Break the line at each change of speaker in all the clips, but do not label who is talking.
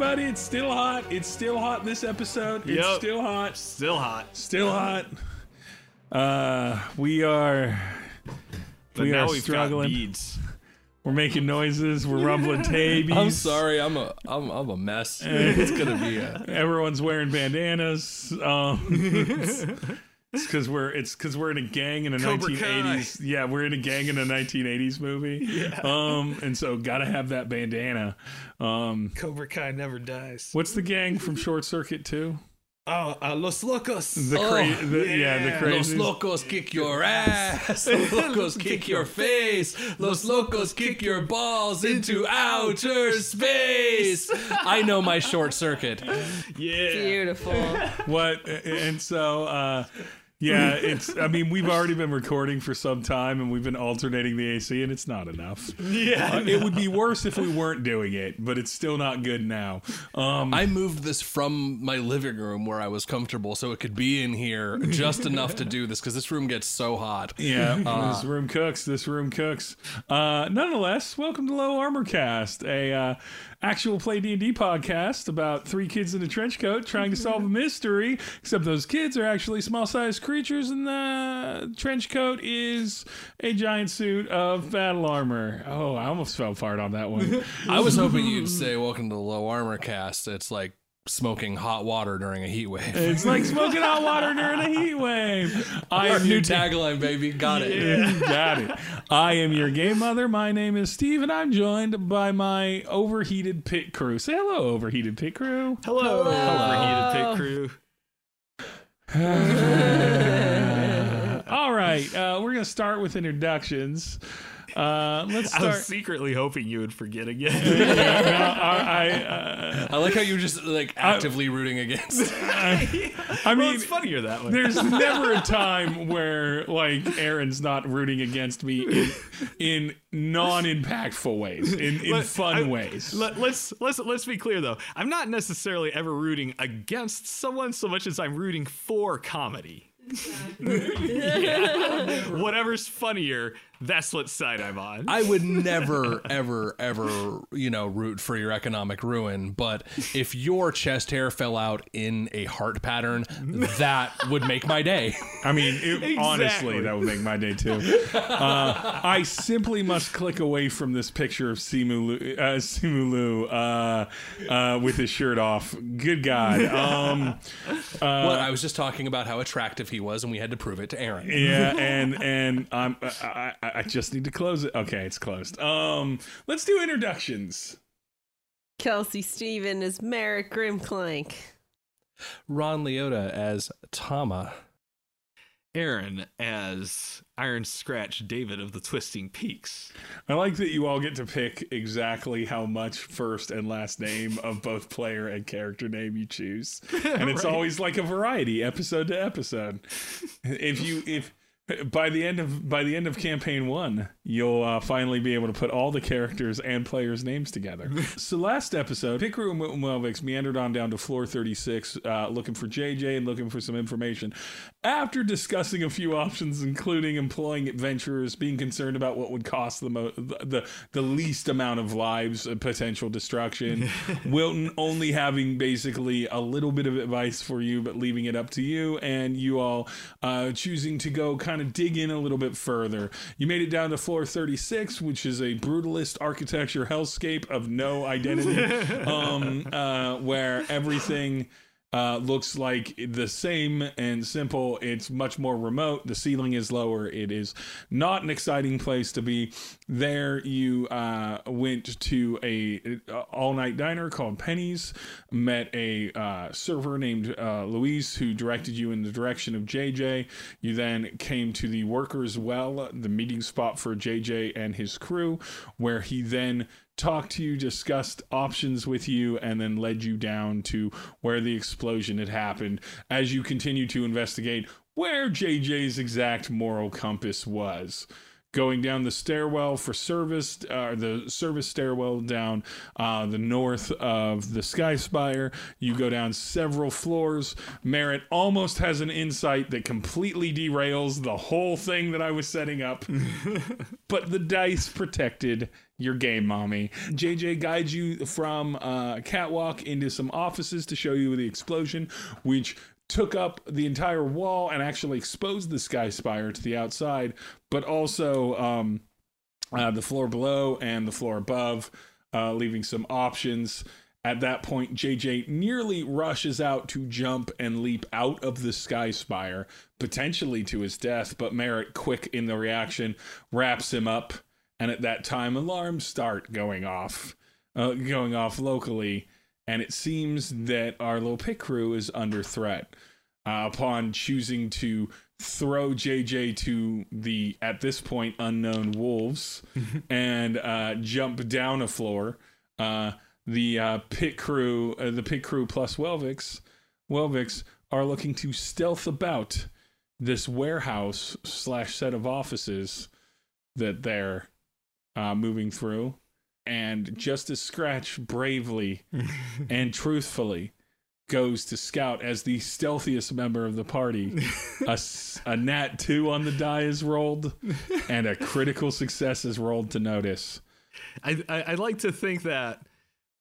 Welcome to D&D, everybody. It's still hot. It's still hot this episode. It's
Yep.
still hot.
Still hot.
Still hot. Uh, we are
But
we
now
are
we've
struggling.
got beads.
We're making noises. We're rumbling tabies.
I'm sorry, I'm a I'm, I'm a mess. it's gonna be a
Everyone's wearing bandanas. Um, it's because we're it's because we're in a gang in a
Cobra
1980s. Yeah, we're in a gang in a 1980s movie. Yeah. Um, and so gotta have that bandana. Um,
Cobra Kai never dies.
what's the gang from Short Circuit 2?
Oh, uh, Los Locos.
The, cra-
Oh,
the yeah, the
yeah.
Los locos kick your ass. Los locos kick your face. Los locos kick your balls into outer space. I know my short circuit.
yeah.
Beautiful.
what and so uh yeah it's i mean we've already been recording for some time and we've been alternating the ac and it's not enough
Yeah.
Uh, it would be worse if we weren't doing it but it's still not good now um
I moved this from my living room where I was comfortable so it could be in here just enough to do this because this room gets so hot.
yeah this room cooks this room cooks uh nonetheless welcome to low armor cast a uh actual play d&d podcast about three kids in a trench coat trying to solve a mystery except those kids are actually small-sized creatures and the trench coat is a giant suit of battle armor oh i almost fell fart on that one
I was hoping you'd say welcome to the low armor cast. It's like smoking hot water during a heat wave.
it's like smoking hot water during a heat wave i
Our
am
new
your
tagline, baby. Got it.
Yeah, got it. I am your game mother. My name is Steve, and I'm joined by my overheated pit crew. Say hello, overheated pit crew.
Hello, overheated pit crew.
All right, uh, we're gonna start with introductions. Uh, let's start.
I was secretly hoping you would forget again.
Yeah, no, I, I, uh,
I like how you're just like actively rooting against.
I
well,
mean,
it's funnier that way.
there's never a time where like Aaron's not rooting against me in, in non-impactful ways, in, in
Let-
fun
I-
ways.
Let, let's let's let's be clear though. I'm not necessarily ever rooting against someone so much as I'm rooting for comedy. Yeah. Whatever's funnier, that's what side I'm on.
I would never, ever, ever, you know, root for your economic ruin. But if your chest hair fell out in a heart pattern, that would make my day.
I mean, it, honestly, that would make my day too. Uh, I simply must click away from this picture of Simu Liu, uh, Simu uh, uh, with his shirt off. Good God. Um,
well, I was just talking about how attractive he was, and we had to prove it to Aaron.
yeah, and and um, I, I, I just need to close it. Okay, it's closed. Um, let's do introductions.
Kelsey Steven is Merrick Grimclank.
Ron Leota as Tama.
Aaron as Iron Scratch David of the Twisting Peaks.
I like that you all get to pick exactly how much first and last name of both player and character name you choose. And it's
Right.
always like a variety episode to episode. If you if by the end of by the end of campaign 1, you'll uh, finally be able to put all the characters and players names together. so last episode, Hikaru Melvix meandered on down to floor 36 uh, looking for JJ and looking for some information. After discussing a few options including employing adventurers, being concerned about what would cost the mo- the the least amount of lives and potential destruction, Wilton only having basically a little bit of advice for you but leaving it up to you and you all uh, choosing to go kind of dig in a little bit further. You made it down to floor 36, which is a brutalist architecture hellscape of no identity, um, uh, where everything uh, looks like the same and simple. It's much more remote. The ceiling is lower. It is not an exciting place to be. There, you uh, went to a all night diner called Penny's. Met a uh, server named uh, Louise who directed you in the direction of JJ. You then came to the Workers Well, the meeting spot for JJ and his crew, where he then talked to you, discussed options with you, and then led you down to where the explosion had happened as you continue to investigate where JJ's exact moral compass was. Going down the stairwell for service, uh, the service stairwell down uh, the north of the Sky Spire. You go down several floors. Merritt almost has an insight that completely derails the whole thing that I was setting up, but the dice protected your game, mommy. JJ guides you from uh, catwalk into some offices to show you the explosion, which took up the entire wall and actually exposed the sky spire to the outside, but also um, uh, the floor below and the floor above, uh, leaving some options. At that point, JJ nearly rushes out to jump and leap out of the sky spire, potentially to his death, but Merritt, quick in the reaction, wraps him up. And at that time, alarms start going off, uh, going off locally and it seems that our little pit crew is under threat. Uh, upon choosing to throw JJ to the at this point unknown wolves and uh, jump down a floor, uh, the uh, pit crew, uh, the pit crew plus Welvix, Welvix are looking to stealth about this warehouse slash set of offices that they're uh, moving through and Justice Scratch bravely and truthfully goes to scout as the stealthiest member of the party. a, a nat 2 on the die is rolled, and a critical success is rolled to notice.
I, I I like to think that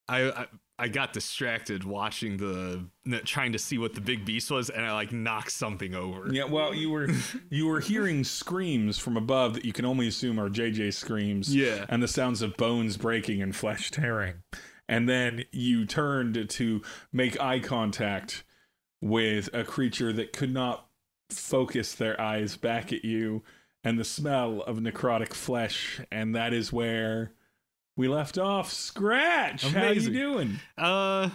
I, I I got distracted watching the trying to see what the big beast was, and I like knocked something over.
Yeah, well, you were you were hearing screams from above that you can only assume are JJ screams.
Yeah.
and the sounds of bones breaking and flesh tearing. And then you turned to make eye contact with a creature that could not focus their eyes back at you, and the smell of necrotic flesh, and that is where we left off. Scratch, how are
you
doing?
Uh,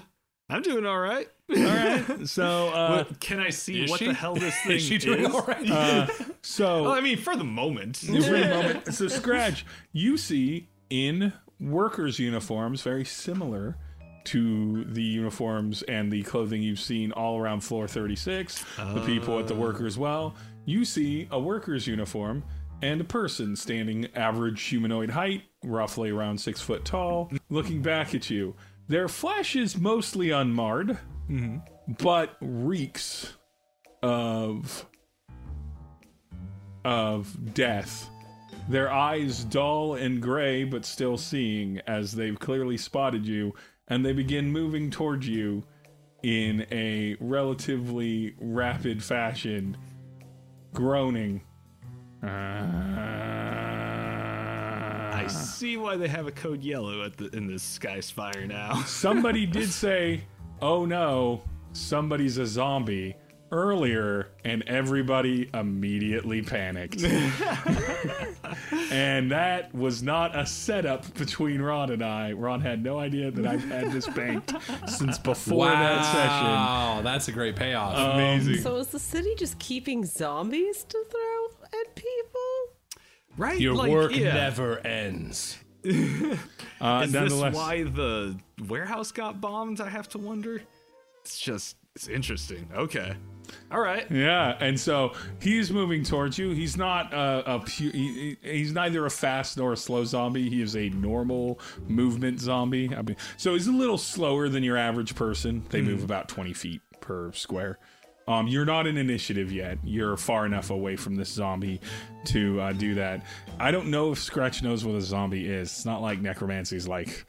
I'm doing all right.
All right, so uh,
What- can I see what
she?
the hell this thing
Is she doing
is?
all right?
uh, so
Well, I mean, for the moment.
for a moment. So, Scratch, you see in workers' uniforms, very similar to the uniforms and the clothing you've seen all around floor 36, the people at the workers' well, you see a worker's uniform and a person standing average humanoid height, roughly around six foot tall, looking back at you. Their flesh is mostly unmarred, mm-hmm. but reeks of of death. Their eyes dull and gray, but still seeing as they've clearly spotted you, and they begin moving towards you in a relatively rapid fashion, groaning.
I see why they have a code yellow at the in this sky spire now.
Somebody did say, "Oh no, somebody's a zombie." Earlier, and everybody immediately panicked. and that was not a setup between Ron and I. Ron had no idea that I've had this banked since before that session.
Wow, that's a great payoff.
Amazing.
So is the city just keeping zombies to throw at people?
Right?
Your
like,
work
yeah.
never ends.
Uh,
Is this
nonetheless,
why the warehouse got bombed? I have to wonder. It's just it's interesting. Okay. All right.
Yeah, and so he's moving towards you. He's not a, a pu- he, he- he's neither a fast nor a slow zombie. He is a normal movement zombie. I mean, so he's a little slower than your average person. They move about twenty feet per square. Um, you're not in initiative yet. You're far enough away from this zombie to uh, do that. I don't know if Scratch knows what a zombie is. It's not like necromancy is like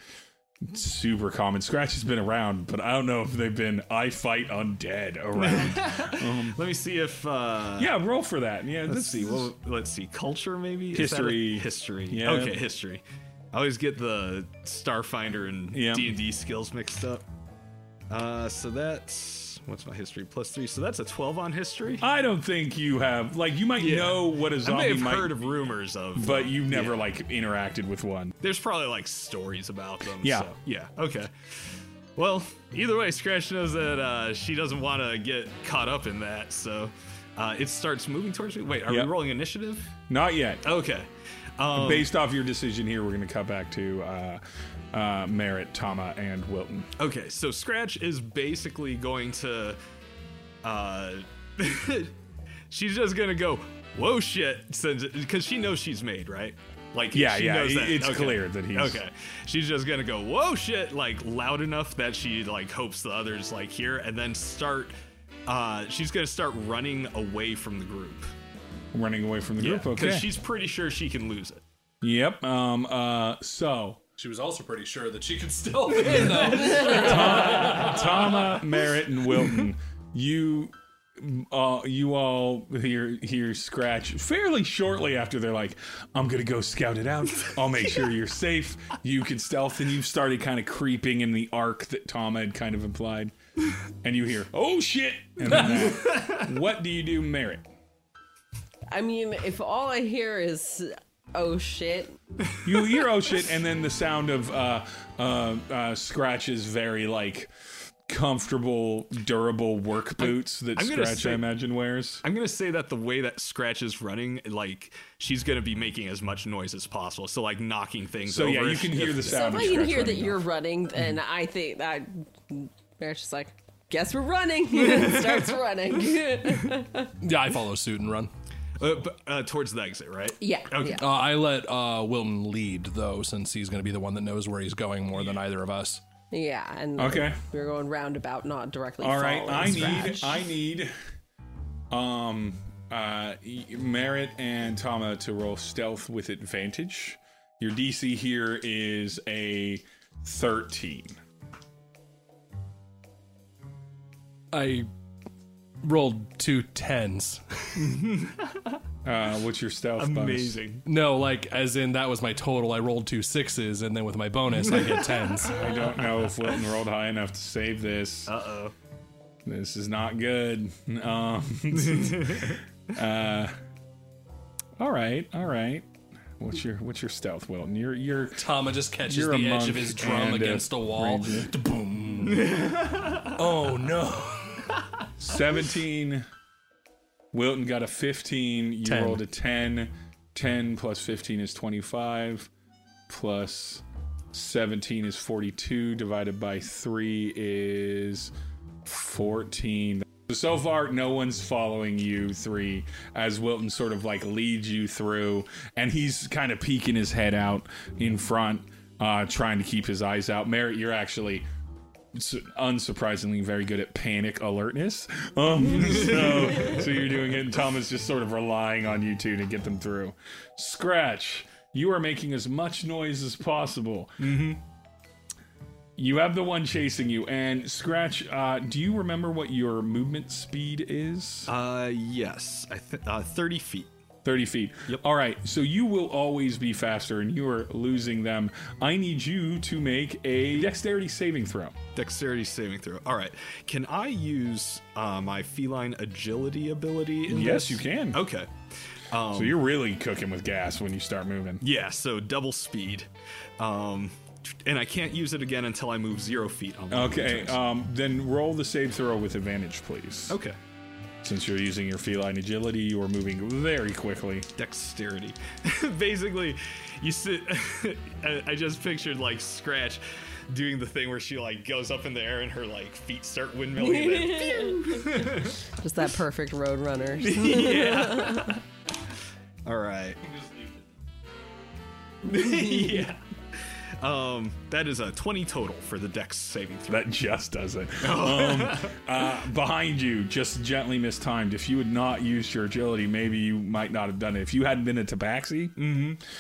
super common. Scratch has been around, but I don't know if they've been I fight undead around.
Let me see if uh
Yeah, roll for that. Yeah,
let's see. Well, let's see. Culture maybe? Is that a-
History.
history.
Yeah.
Okay, history. I always get the Starfinder and D&D skills mixed up. Uh so that's what's my history plus 3. So that's a 12 on history.
I don't think you have like you might
Yeah.
know what a zombie I
may have
might,
heard of rumors of
but you've never
Yeah.
like interacted with one.
There's probably like stories about them.
Yeah.
so- yeah. Okay. Well, either way, Scratch knows that uh, she doesn't want to get caught up in that, so uh, it starts moving towards me. Wait, are
Yep.
we rolling initiative?
Not yet.
Okay. Um,
Based off your decision here, we're going to cut back to uh, uh, Merritt, Tama, and Wilton.
okay, so Scratch is basically going to. Uh, she's just gonna go. whoa shit, because she knows she's made, right? Like
Yeah,
she
yeah,
knows that.
it's
Okay.
clear that he's-
okay. She's just gonna go whoa shit like loud enough that she like hopes the others like hear, and then start. Uh, she's gonna start running away from the group.
Running away from the group.
because
okay.
she's pretty sure she can lose it.
Yep. Um. Uh. So
She was also pretty sure that she could still win, though.
Tama, Merritt, and Wilton, you, uh, you all hear hear Scratch fairly shortly after they're like, "I'm gonna go scout it out. I'll make sure you're safe. You can stealth." And you've started kind of creeping in the arc that Tama had kind of implied, and you hear, "Oh shit!" And then that. what do you do, Merritt?
I mean, if all I hear is oh shit,
You hear "Oh shit," and then the sound of uh, uh, uh, Scratch's very like comfortable, durable work boots that
I'm
Scratch,
say-
I imagine, wears.
I'm gonna say that the way that Scratch is running, like she's gonna be making as much noise as possible. So like knocking things
So
over.
yeah, you can hear
if-
the
so
sound.
if
of
I can hear that
running
you're
off.
running, then I think that Mary's just like, guess we're running. Starts running.
yeah, I follow suit and run.
Uh, but, uh, towards the exit, right?
yeah.
Okay.
yeah.
Uh, I let uh, Wilton lead, though, since he's going to be the one that knows where he's going more than either of us.
Yeah, and
Okay.
we're going roundabout, not directly.
All right, I need,
Scratch.
I need, um, uh, Merritt and Tama to roll stealth with advantage. Your DC here is a thirteen.
I rolled two tens.
Uh, what's your stealth bonus?
Amazing.
No, like, as in that was my total. I rolled two sixes, and then with my bonus, I hit tens.
I don't know if Wilton rolled high enough to save this.
Uh oh.
This is not good. Um, uh, all right, all right. What's your what's your stealth, Wilton? You're you're
Tama just catches
You're a
the edge
monk
of his drum
and a
against a wall.
ranger.
Boom. oh no.
17. Wilton got a 15. You
10.
rolled a 10. 10 plus 15 is 25. Plus 17 is 42. Divided by 3 is 14. So far, no one's following you three as Wilton sort of like leads you through, and he's kind of peeking his head out in front, uh, trying to keep his eyes out. Merritt, you're actually unsurprisingly very good at panic alertness. Um, so, so you're doing it, and Tom is just sort of relying on you two to get them through. Scratch, you are making as much noise as possible. Mm-hmm. You have the one chasing you, and Scratch. Uh, do you remember what your movement speed is?
Uh, yes. I th- uh, 30 feet.
30 feet.
Yep.
All right. So you will always be faster, and you are losing them. I need you to make a dexterity saving throw.
Dexterity saving throw. All right. Can I use uh, my feline agility ability? In
Yes,
this?
you can.
Okay. Um,
So you're really cooking with gas when you start moving.
yeah. So double speed. Um, and I can't use it again until I move zero feet on the
Okay, um, then roll the save throw with advantage, please.
okay.
Since you're using your feline agility, you are moving very quickly.
Dexterity. Basically, you sit. I I just pictured like Scratch doing the thing where she like goes up in the air and her like feet start windmilling.
Just that perfect road runner.
yeah. All right. yeah. Um, that is a 20 total for the dex saving throw.
That just does it. Um, uh, behind you, just gently mistimed. If you had not used your agility, maybe you might not have done it. If you hadn't been a tabaxi,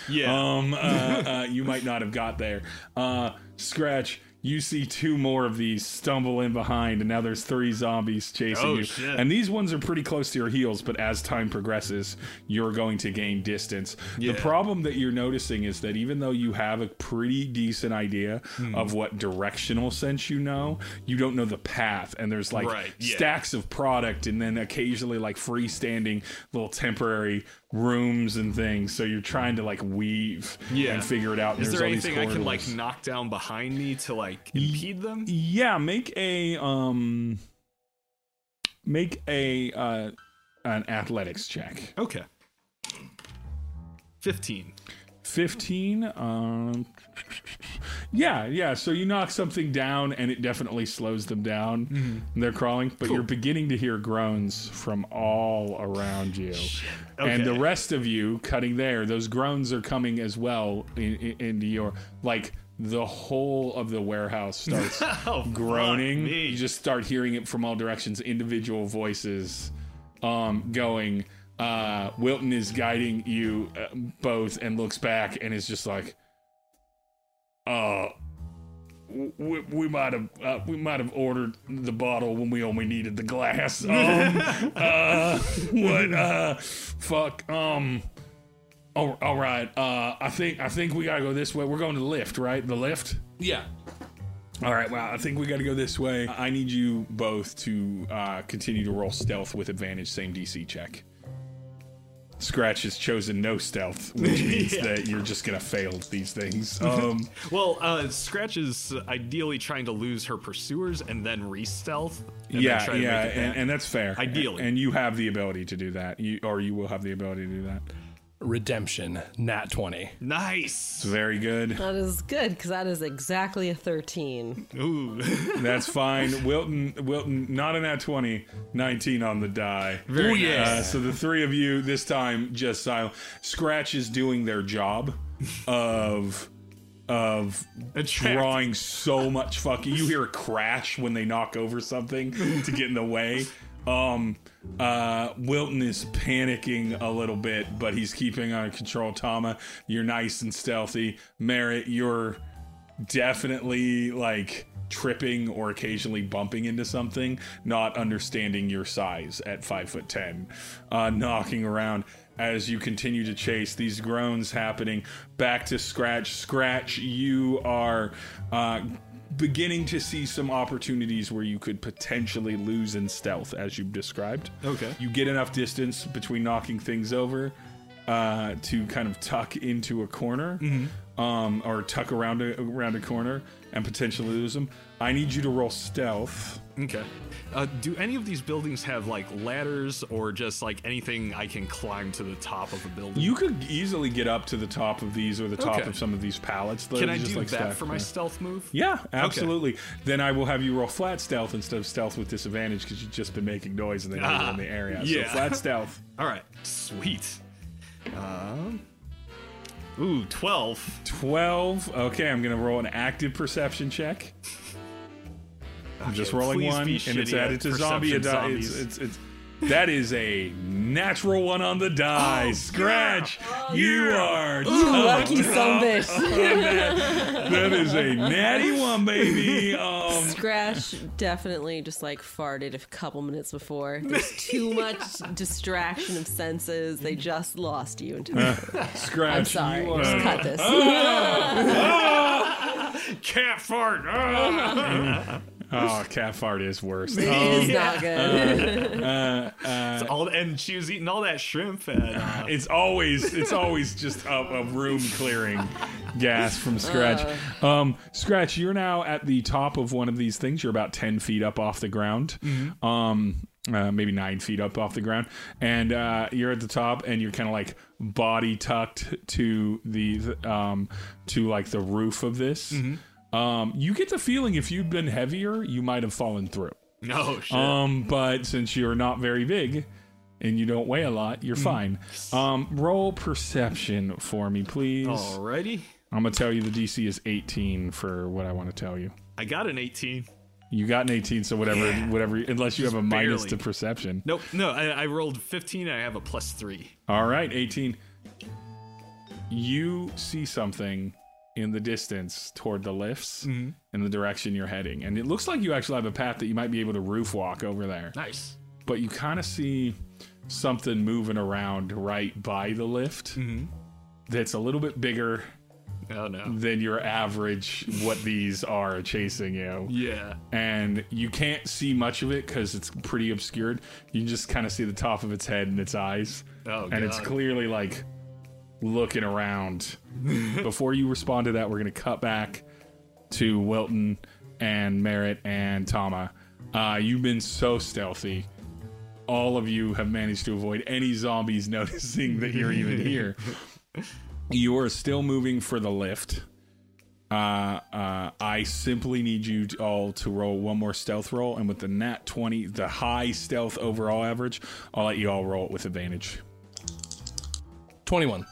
Yeah.
um, uh, uh, you might not have got there. Uh, Scratch, you see two more of these stumble in behind, and now there's three zombies chasing
Oh,
you.
shit.
And these ones are pretty close to your heels, but as time progresses, you're going to gain distance.
Yeah.
The problem that you're noticing is that even though you have a pretty decent idea
Hmm.
of what directional sense you know, you don't know the path. And there's like
Right, yeah.
stacks of product, and then occasionally like freestanding little temporary rooms and things. So you're trying to like weave
yeah.
and figure it out. and
Is there anything I can like knock down behind me to like impede them?
Yeah, make a um, make a uh, an athletics check.
Okay. 15.
15 um Yeah, yeah. So you knock something down, and it definitely slows them down. And they're crawling, but you're beginning to hear groans from all around you. And the rest of you cutting there, those groans are coming as well in, in, into your like. The whole of the warehouse starts
Oh,
groaning. You just start hearing it from all directions, individual voices um, going. Uh, Wilton is guiding you uh, both and looks back and is just like, uh, we, we might have uh, we might have ordered the bottle when we only needed the glass. Um, uh, what? Uh, fuck. Um. All, all right. Uh, I think I think we gotta go this way. We're going to the lift, right? The lift.
Yeah.
All right. Well, I think we got to go this way. I need you both to uh, continue to roll stealth with advantage. Same DC check. Scratch has chosen no stealth, which means
Yeah.
that you're just gonna fail these things. Um,
Well, uh, Scratch is ideally trying to lose her pursuers and then re-stealth. and then
yeah,
try
yeah, and, and that's fair.
Ideally.
and you have the ability to do that. You or you will have the ability to do that.
Redemption, nat 20.
nice.
Very good.
That is good because that is exactly a 13.
Ooh,
That's fine. Wilton, Wilton, not an at 20, 19 on the die.
Very
Oh, yeah.
Uh, so the three of you this time just silent. Scratch is doing their job of of
Attract-
drawing so much fucking. You hear a crash when they knock over something to get in the way. Um, uh, Wilton is panicking a little bit, but he's keeping on control. Tama, you're nice and stealthy. Merritt, you're definitely like tripping or occasionally bumping into something, not understanding your size at five foot ten, uh, knocking around as you continue to chase these groans happening back to scratch scratch you are uh, beginning to see some opportunities where you could potentially lose in stealth as you've described
Okay.
you get enough distance between knocking things over uh, to kind of tuck into a corner, um, or tuck around a, around a corner and potentially lose them. I need you to roll stealth.
Okay. Uh, do any of these buildings have like ladders or just like anything I can climb to the top of a building?
You could easily get up to the top of these or the top
Okay.
of some of these pallets.
can I
just
do
like
that
stacked
for my
there.
stealth move?
Yeah, absolutely. Then I will have you roll flat stealth instead of stealth with disadvantage because you've just been making noise and they know you're in the area.
yeah.
So flat stealth.
All right, sweet. Um, ooh, twelve.
12. Okay, I'm going to roll an active perception check. I'm just rolling one, and it's added to zombie. It
perception
di- it's, it's, it's, that is a natural one on the die. Scratch. you are you
Lucky some bitch.
that, that is a natty one, baby. Um,
Scratch definitely just like farted a couple minutes before. There's too much distraction of senses. They just lost you entirely.
Scratch.
I'm sorry.
You are,
Just cut this.
Cat fart. Ah!
oh, cat fart is worse. Um,
It's not good.
uh,
all, and she was eating all that shrimp. And, uh,
It's always it's always just a, a room clearing gas from Scratch. Um, Scratch, you're now at the top of one of these things. You're about ten feet up off the ground. Um, uh, maybe nine feet up off the ground, and uh, you're at the top, and you're kind of like body tucked to the um, to like the roof of this. Um, you get the feeling if you'd been heavier, you might have fallen through.
No shit.
Um, but since you're not very big and you don't weigh a lot, you're fine. Um, roll perception for me, please.
Alrighty.
I'm gonna tell you the DC is 18 for what I want to tell you.
I got an 18.
You got an 18, so whatever, whatever, unless you have a minus
barely.
to perception.
Nope. No, I, I rolled 15 and I have a plus three.
All right, 18. You see something in the distance toward the lifts mm-hmm. in the direction you're heading, and it looks like you actually have a path that you might be able to roof walk over there.
Nice.
but you kind of see something moving around right by the lift mm-hmm. that's a little bit bigger
Oh no.
than your average what these are chasing you
Yeah.
and you can't see much of it because it's pretty obscured you can just kind of see the top of its head and its eyes
Oh,
and it's clearly like looking around. Before you respond to that we're going to cut back to wilton and merritt and tama. Uh, you've been so stealthy. All of you have managed to avoid any zombies noticing that you're even here. You are still moving for the lift. Uh, uh, I simply need you all to roll one more stealth roll, and with the nat 20, the high stealth overall average, I'll let you all roll it with advantage.
21.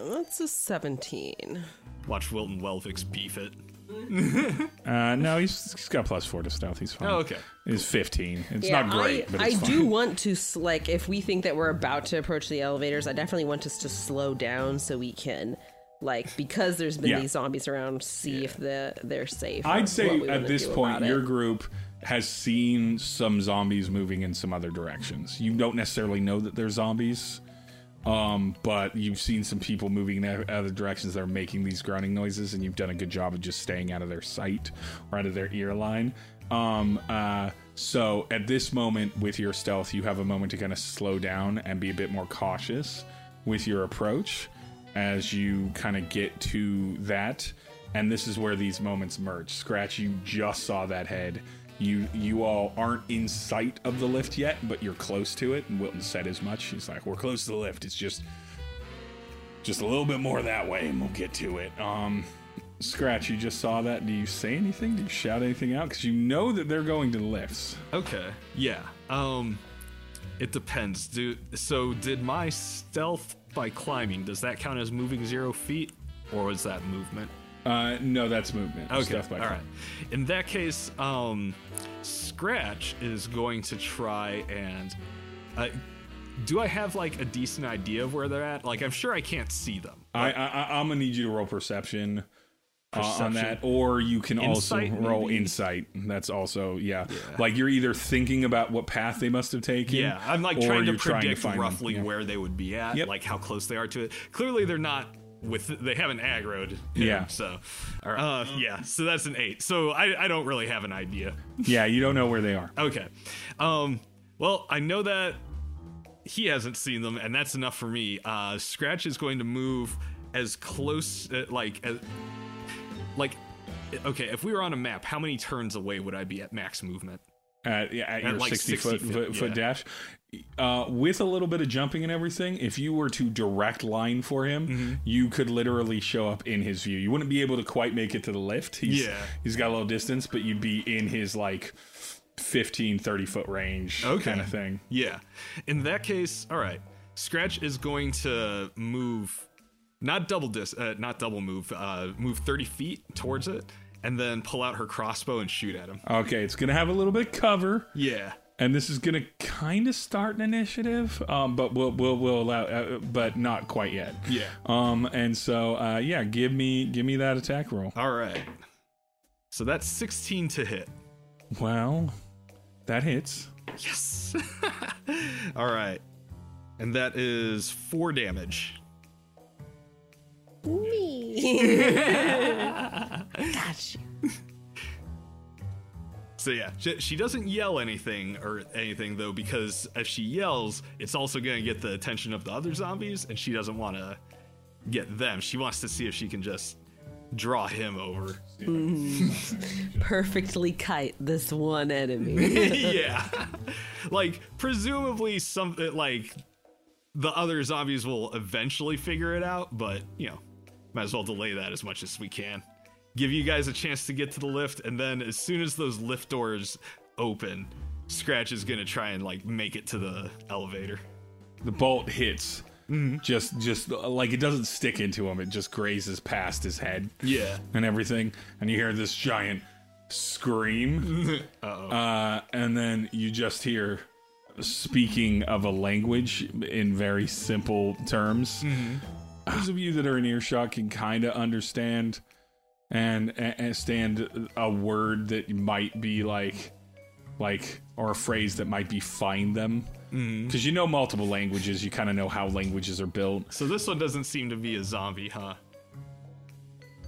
That's a 17.
Watch Wilton Welvix beef it.
Uh, no, he's, he's got plus four to stealth. He's fine.
Oh, okay.
He's 15. It's
Yeah,
not great,
I,
but
I
it's
do want to s- like if we think that we're about to approach the elevators, I definitely want us to slow down so we can like because there's been
Yeah.
these zombies around, see if the they're safe. or
I'd
what
say
we
at
wanna
this
do
point,
about
your
it.
group has seen some zombies moving in some other directions. You don't necessarily know that they're zombies, um, but you've seen some people moving in other directions that are making these grunting noises, and you've done a good job of just staying out of their sight or out of their ear line. Um, uh, so at this moment, with your stealth, you have a moment to kind of slow down and be a bit more cautious with your approach as you kind of get to that and this is where these moments merge scratch you just saw that head you you all aren't in sight of the lift yet but you're close to it and wilton said as much he's like we're close to the lift it's just just a little bit more that way and we'll get to it um scratch you just saw that do you say anything do you shout anything out because you know that they're going to lifts
Okay. Yeah. Um it depends. Do so did my stealth by climbing, does that count as moving zero feet? Or was that movement?
Uh no that's movement
Okay. All right. In that case, um Scratch is going to try and uh, do I have like a decent idea of where they're at? Like I'm sure I can't see them.
I, I I- I'm gonna need you to roll perception, uh, on that, or you can
Insight,
also roll
maybe?
insight. That's also yeah. Like you're either thinking about what path they must have taken.
Yeah, I'm like trying to predict
find them.
roughly
Yeah.
where they would be at,
Yep.
like how close they are to it. Clearly, they're not with. They haven't aggroed. him,
Yeah.
So, uh, yeah. So that's an eight. So I, I don't really have an idea.
Yeah, you don't know where they are.
Okay. Um. Well, I know that he hasn't seen them, and that's enough for me. Uh, Scratch is going to move as close, uh, like, as, like. Okay, if we were on a map, how many turns away would I be at max movement?
At, yeah, at your
like
60,
60
foot, foot, foot
yeah.
dash. Uh, with a little bit of jumping and everything, if you were to direct line for him,
Mm-hmm.
you could literally show up in his view. You wouldn't be able to quite make it to the lift. He's,
Yeah.
He's got a little distance, but you'd be in his like 15, 30 foot range
Okay.
kind of thing.
Yeah. In that case, all right. Scratch is going to move, not double dis, uh, not double move, uh, move 30 feet towards it, and then pull out her crossbow and shoot at him.
Okay, it's going to have a little bit of cover.
Yeah.
And this is gonna kind of start an initiative, um, but we'll we'll we'll allow, uh, but not quite yet.
Yeah.
Um, and so uh, yeah, give me give me that attack roll.
All right. So that's 16 to hit.
Well, that hits.
Yes. all right. And that is four damage.
Me. Got you.
So yeah, she, she doesn't yell anything or anything though, because if she yells, it's also gonna get the attention of the other zombies, and she doesn't want to get them. She wants to see if she can just draw him over. Mm-hmm.
Perfectly kite this one enemy.
yeah, like presumably some like the other zombies will eventually figure it out, but you know, might as well delay that as much as we can. Give you guys a chance to get to the lift, and then as soon as those lift doors open, Scratch is gonna try and like make it to the elevator.
The bolt hits. Just just uh, like it doesn't stick into him. It just grazes past his head.
Yeah.
and everything, and you hear this giant scream. uh, and then you just hear speaking of a language in very simple terms. Those of you that are in earshot can kind of understand and, and stand a word that might be like like or a phrase that might be find them because you know multiple languages you kind of know how languages are built
So this one doesn't seem to be a zombie, huh?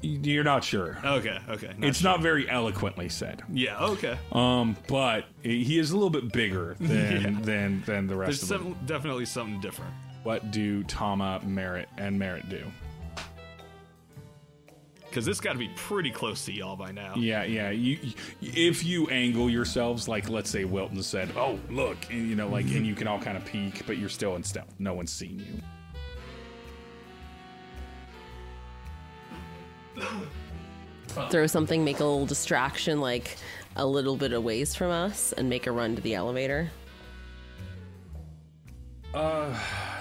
you're not sure
Okay, okay.
it's
sure.
not very eloquently said
Yeah, okay.
Um, but he is a little bit bigger than than than the rest
There's
of them.
definitely something different.
What do Tama, Merit, and Merit do?
Because this got to be pretty close to y'all by now.
Yeah, yeah. You, you- if you angle yourselves, like let's say Wilton said, "Oh, look," and, you know, like, and you can all kind of peek, but you're still in stealth. No one's seen you.
throw something, make a little distraction, like a little bit of ways from us, and make a run to the elevator?
Uh,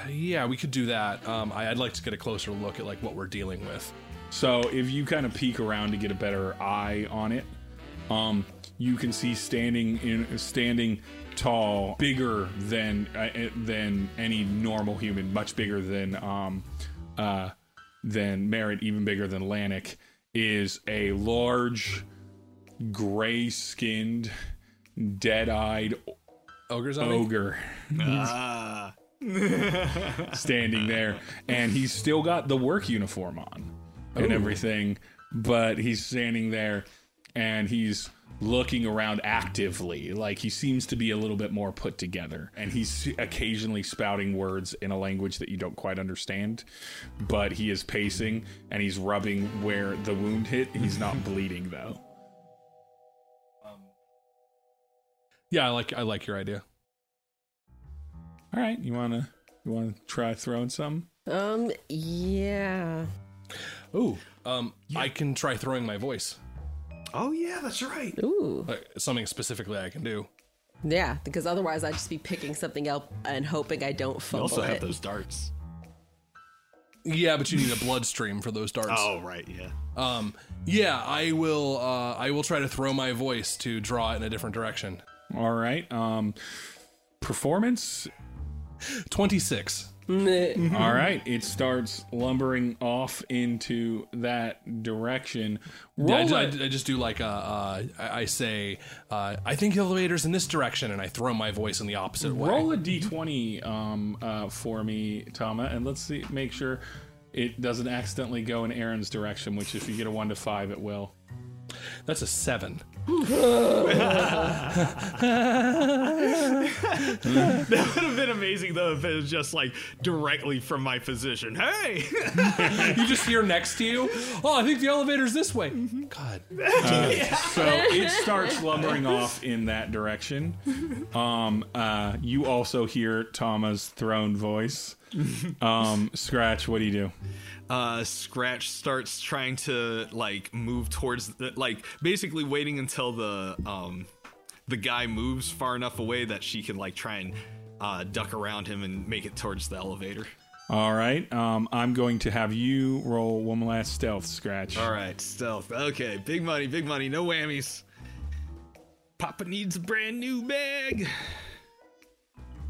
Yeah, we could do that. Um, I, I'd like to get a closer look at like what we're dealing with.
So if you kind of peek around to get a better eye on it, um, you can see standing in standing tall, bigger than uh, than any normal human, much bigger than um, uh, than Merritt, even bigger than Lanik, is a large, gray-skinned, dead-eyed
Ogres on me?
ogre
Ah.
standing there, and he's still got the work uniform on and everything, but he's standing there and he's looking around actively. Like he seems to be a little bit more put together, and he's occasionally spouting words in a language that you don't quite understand. But he is pacing and he's rubbing where the wound hit. He's not bleeding though.
Yeah, I like I like your idea.
All right, you wanna you wanna try throwing some?
Um, yeah.
Ooh, um, I can try throwing my voice.
Oh yeah, that's right.
Ooh.
Like, something specifically I can do.
Yeah, because otherwise I'd just be picking something up and hoping I don't
You
fumble
also have
it.
those darts.
Yeah, but you need a bloodstream for those darts.
Oh right, yeah.
Um, yeah, I will. Uh, I will try to throw my voice to draw it in a different direction.
All right. Um, performance
Twenty six.
Meh.
All right, it starts lumbering off into that direction.
Yeah, I,
Roll
ju- I,
a-
I just do like a, uh, I I say, uh, I think the elevator's in this direction, and I throw my voice in the opposite way.
roll a d20 um, uh, for me, Tama, and let's see, make sure it doesn't accidentally go in Aaron's direction. Which, if you get a one to five, it will.
That's a seven.
That would have been amazing though if it was just like directly from my position. Hey,
you just hear next to you. Oh, I think the elevator's this way. God.
So it starts lumbering off in that direction. Um, uh, you also hear Tama's thrown voice. Um, Scratch, what do you do?
uh, Scratch starts trying to like move towards the, like basically waiting until the um the guy moves far enough away that she can like try and uh, duck around him and make it towards the elevator.
All right. Um, I'm going to have you roll one last stealth, Scratch.
All right, stealth. Okay, big money, big money, no whammies. Papa needs a brand new bag.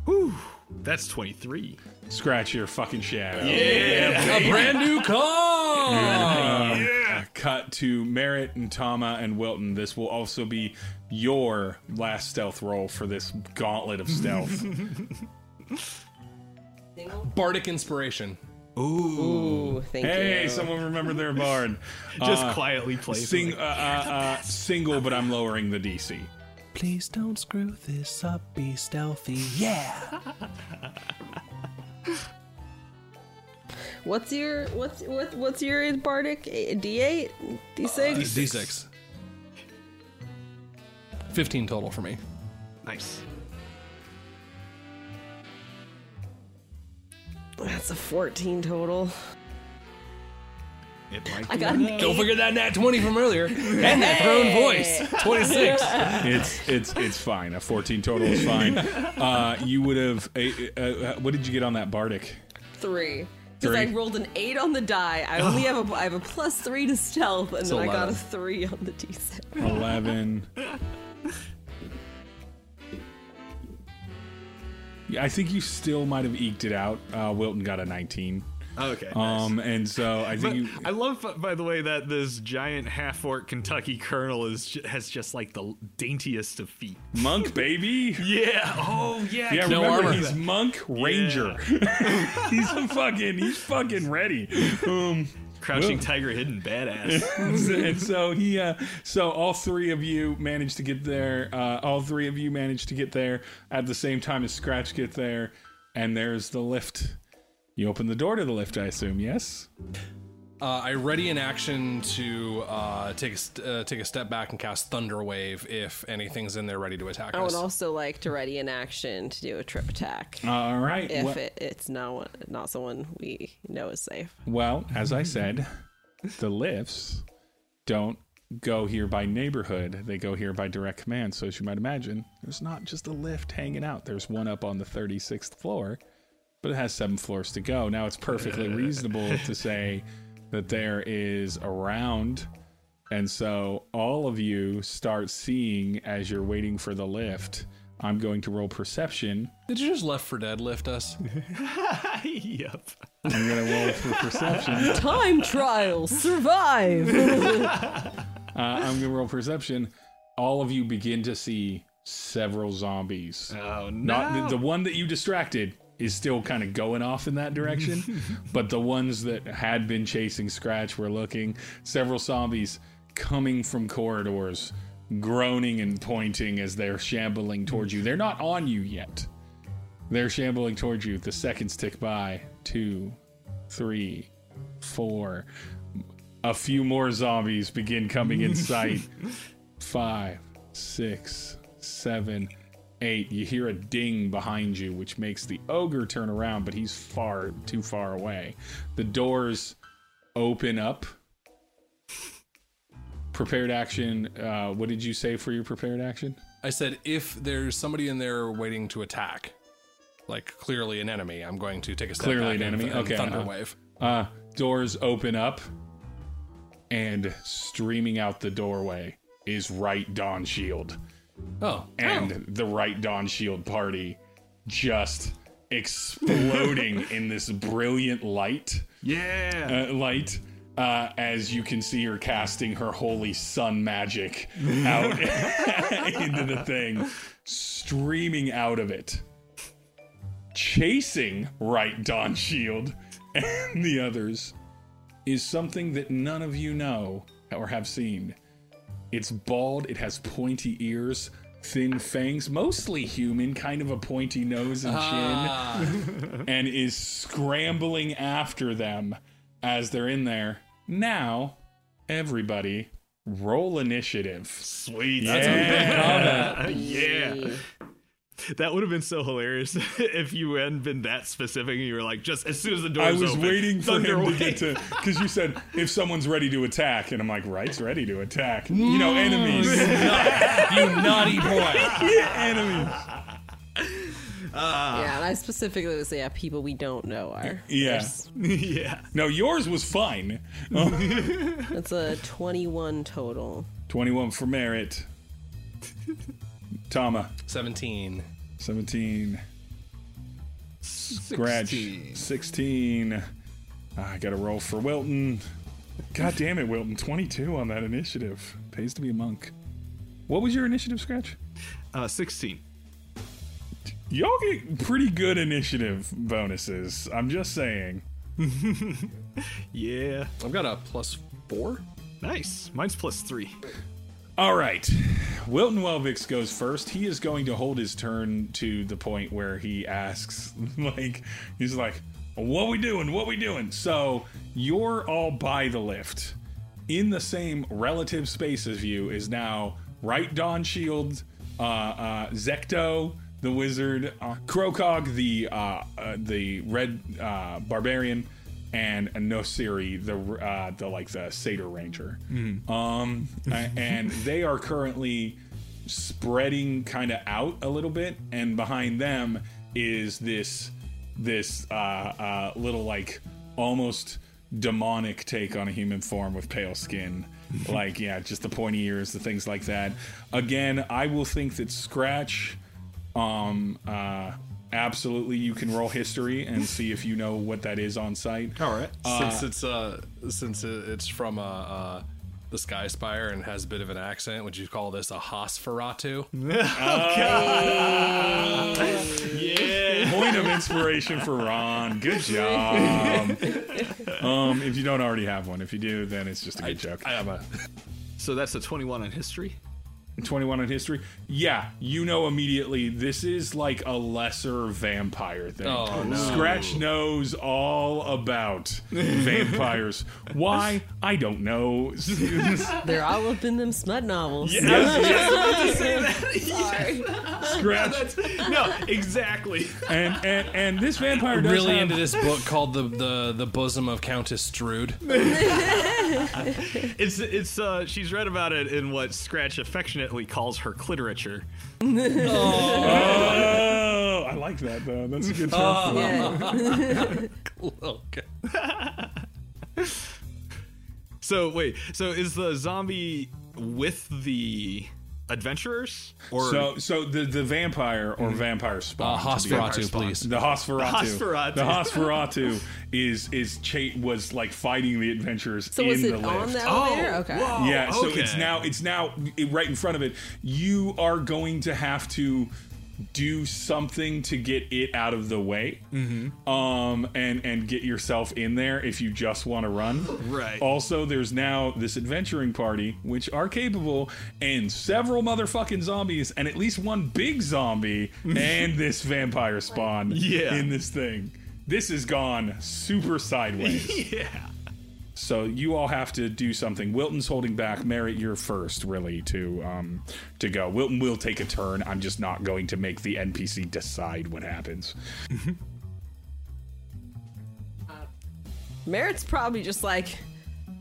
Whew, that's 23.
Scratch your fucking shadow.
Yeah, A brand new car.
Uh, cut to Merritt and Tama and Wilton. This will also be your last stealth roll for this gauntlet of stealth.
Bardic inspiration.
Ooh, thank you.
hey,
you.
someone remember their bard.
Just
Uh,
quietly play.
Sing, uh, uh, uh, single, but I'm lowering the DC.
Please don't screw this up. Be stealthy. Yeah.
What's your what's what, what's your bardic eh, D eight D six?
Uh, D6. 15 total for me.
Nice.
That's a fourteen total.
It might
I
be
got an
enough.
Don't forget that nat 20 from earlier. And that thrown voice. 26.
It's it's it's fine. A 14 total is fine. Uh, you would have. Uh, uh, what did you get on that bardic?
Three. Because I rolled an eight on the die. I only have a I have a plus three to stealth, and
So
then I got a three on the D six.
11. Yeah, I think you still might have eked it out. Uh, Wilton got a 19.
Okay. nice.
Um, and so I think you.
I love, by the way, that this giant half orc Kentucky colonel is has just like the daintiest of feet.
Monk, baby.
Yeah. Oh yeah.
Yeah,
No
remember
armor.
he's monk ranger. he's a fucking he's fucking ready. Um,
Crouching
Whoa.
tiger, hidden badass.
and so he uh so all three of you managed to get there. Uh, all three of you managed to get there at the same time as Scratch get there, and there's the lift. You open the door to the lift, I assume. Yes.
Uh, I ready in action to uh, take a st- uh, take a step back and cast Thunder Wave if anything's in there ready to attack us.
I
us.
would also like to ready in action to do a trip attack
All right.
if
well,
it, it's no not someone we know is safe.
well, as I said, the lifts don't go here by neighborhood. They go here by direct command. So as you might imagine, there's not just a lift hanging out. There's one up on the 36th floor, but it has seven floors to go. Now it's perfectly reasonable to say that there is a round. And so all of you start seeing as you're waiting for the lift. I'm going to roll perception.
Did you just Left for Dead lift us?
yep.
I'm going to roll for perception.
Time trial, survive.
Uh, I'm going to roll perception. All of you begin to see several zombies.
Oh no.
Not the, the one that you distracted is still kind of going off in that direction, but the ones that had been chasing Scratch were looking. Several zombies coming from corridors, groaning and pointing as they're shambling towards you. They're not on you yet. They're shambling towards you. The seconds tick by. Two, three, four. A few more zombies begin coming in sight. Five, six, seven, eight. You hear a ding behind you, which makes the ogre turn around, but he's far too far away. The doors open up. Prepared action. Uh, what did you say for your prepared action?
I said if there's somebody in there waiting to attack, like clearly an enemy, I'm going to take a step
Clearly an enemy?
and
Okay,
thunder
uh-huh.
wave.
Uh, doors open up, and streaming out the doorway is Right Dawn Shield.
Oh,
and the right Dawn Shield party just exploding in this brilliant light.
Yeah.
Uh, light. Uh, as you can see her casting her holy sun magic out into the thing, streaming out of it, chasing right Dawn Shield and the others is something that none of you know or have seen. It's bald, it has pointy ears, thin fangs, mostly human, kind of a pointy nose and chin, and is scrambling after them as they're in there. Now, everybody, roll initiative.
Sweet.
Yeah.
yeah. That would have been so hilarious if you hadn't been that specific and you were like, just as soon as the door
I was
open,
waiting for
thunder
him to get to because you said if someone's ready to attack, and I'm like, right's ready to attack. You mm. know, enemies,
you naughty boy.
enemies. Ah.
yeah, and I specifically was yeah, people we don't know are.
Yeah.
yeah.
No, yours was fine.
That's a 21 total.
21 for Merritt. Tama,
17.
17. Scratch, 16. Ah, I got to roll for Wilton. God damn it, Wilton. 22 on that initiative. Pays to be a monk. What was your initiative, Scratch?
Uh, 16.
Y'all get pretty good initiative bonuses. I'm just saying.
Yeah.
I've got a plus four.
Nice. Mine's plus three.
All right. Wilton Welvix goes first. He is going to hold his turn to the point where he asks, like, he's like, what we doing? What we doing? So you're all by the lift. In the same relative space as you is now Right Dawn Shield, uh, uh, the wizard, uh, the uh, uh, the red uh, barbarian, and Nosiri, the uh, the like the satyr ranger. Um, and they are currently spreading kind of out a little bit, and behind them is this this uh, uh, little like almost demonic take on a human form with pale skin. like yeah, just the pointy ears, the things like that. Again, I will think that Scratch. Um. Uh. Absolutely, you can roll history and see if you know what that is on site.
All right.
since it's uh since it's from uh, uh the Sky Spire and has a bit of an accent, would you call this a Hosferatu?
yeah.
Point of inspiration for Ron. Good job. Um, if you don't already have one, if you do, then it's just a good joke.
I have a
So that's a 21 on history.
21 on history. Yeah, you know immediately this is like a lesser vampire thing.
Oh, no.
Scratch knows all about vampires. Why? I don't know.
They're all up in them smut novels. Sorry.
Scratch
No, exactly.
and, and and this vampire does
really
have,
into this book called the the the bosom of Countess Strude.
It's it's uh she's read about it in what Scratch affectionately calls her cliterature.
Oh, I like that though. That's a good term. for it.
Yeah.
okay.
So wait, so is the zombie with the adventurers or
So, so the the vampire or vampire spawn.
Uh,
to be-
Hosferatu,
spawn.
please.
The Hosferatu.
The Hosferatu.
The Hosferatu is is cha- was like fighting the adventurers
So
in
was
the
it on
lift.
the elevator? okay.
whoa,
yeah, so
okay.
it's now it's now right in front of it. You are going to have to do something to get it out of the way, mm-hmm. um, and and get yourself in there if you just want to run.
Right.
Also, there's now this adventuring party which are capable, and several motherfucking zombies, and at least one big zombie, and this vampire spawn.
Yeah.
In this thing, this has gone super sideways.
yeah.
So you all have to do something. Wilton's holding back. Merritt, you're first, really, to um to go. Wilton will take a turn. I'm just not going to make the NPC decide what happens.
Merritt's probably just like,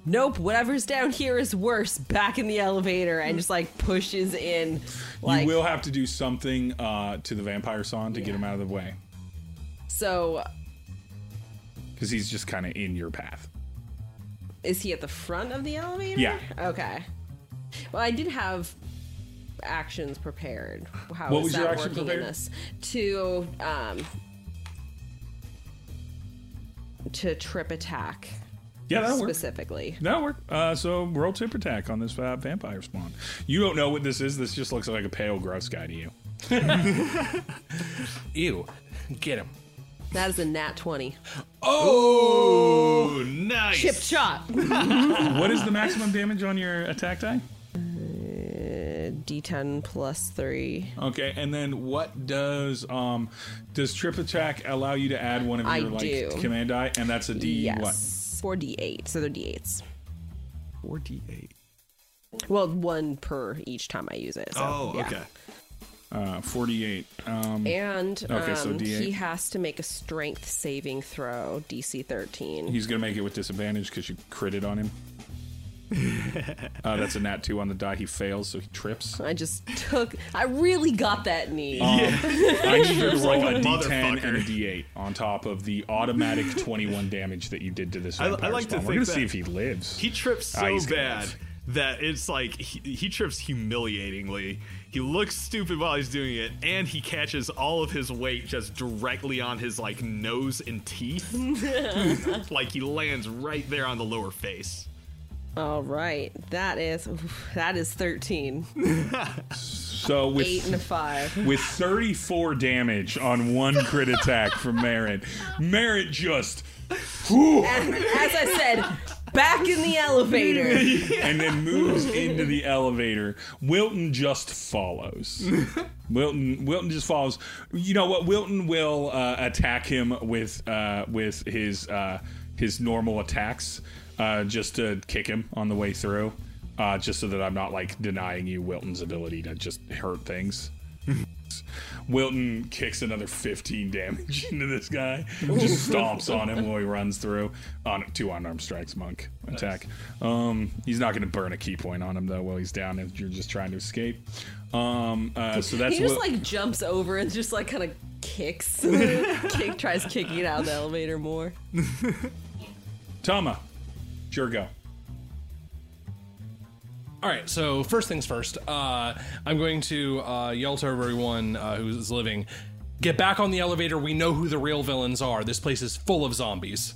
nope, whatever's down here is worse. Back in the elevator and just like pushes in. Like,
you will have to do something uh, to the vampire spawn to get him out of the way
so
because he's just kind of in your path.
Is he at the front of the elevator?
Yeah.
Okay. Well, I did have actions prepared. How
What
is
was your
that
action
working
prepared?
in this? To um to trip attack
Yeah, that'll work.
specifically.
That'll work. Uh, so roll tip attack on this uh, vampire spawn. You don't know what this is. This just looks like a pale, gross guy to you.
Ew. Get him.
That is a nat 20.
Oh, nice.
Chip shot.
what is the maximum damage on your attack die?
D10 plus 3.
Okay, and then what does um does trip attack allow you to add one of
I
your like
do.
command die, and that's a D
yes.
what?
4d8. So they're d8s.
4d8.
Well, one per each time I use it. So,
Oh,
yeah.
Okay.
Uh, forty-eight. Um,
And
Okay, so
um,
D8.
he has to make a strength saving throw, DC 13.
he's gonna make it with disadvantage because you critted on him. uh, that's a nat two on the die. He fails, so he trips.
I just took. I really got that knee.
Um, I need you to roll
like
a
a
D10 and a
motherfucker.
D8 on top of the automatic 21 damage that you did to this
I- I
vampire
like to.
We're gonna see if he lives.
He trips
Ah,
so
he's gonna
bad that it's like he, he trips humiliatingly. He looks stupid while he's doing it, and he catches all of his weight just directly on his like nose and teeth. like he lands right there on the lower face.
All right, that is that is 13.
so with
Eight and a five.
with 34 damage on one crit attack from Merritt. Merritt just whew,
And as I said, back in the elevator.
and then moves into the elevator. Wilton just follows. Wilton Wilton just follows. You know what? Wilton will uh, attack him with uh, with his uh, his normal attacks, uh, just to kick him on the way through. Uh, just so that I'm not like denying you Wilton's ability to just hurt things. Wilton kicks another 15 damage into this guy. Just stomps on him while he runs through. On two unarmed strikes monk attack. Um, he's not going to burn a ki point on him though while he's down if you're just trying to escape. Um, uh, so that's
He just
Wil-
like jumps over and just like kind of kicks. Kick tries kicking out of the elevator more.
Tama. Sure go.
All right, so first things first, uh, I'm going to uh, yell to everyone uh, who's living get back on the elevator. We know who the real villains are. This place is full of zombies.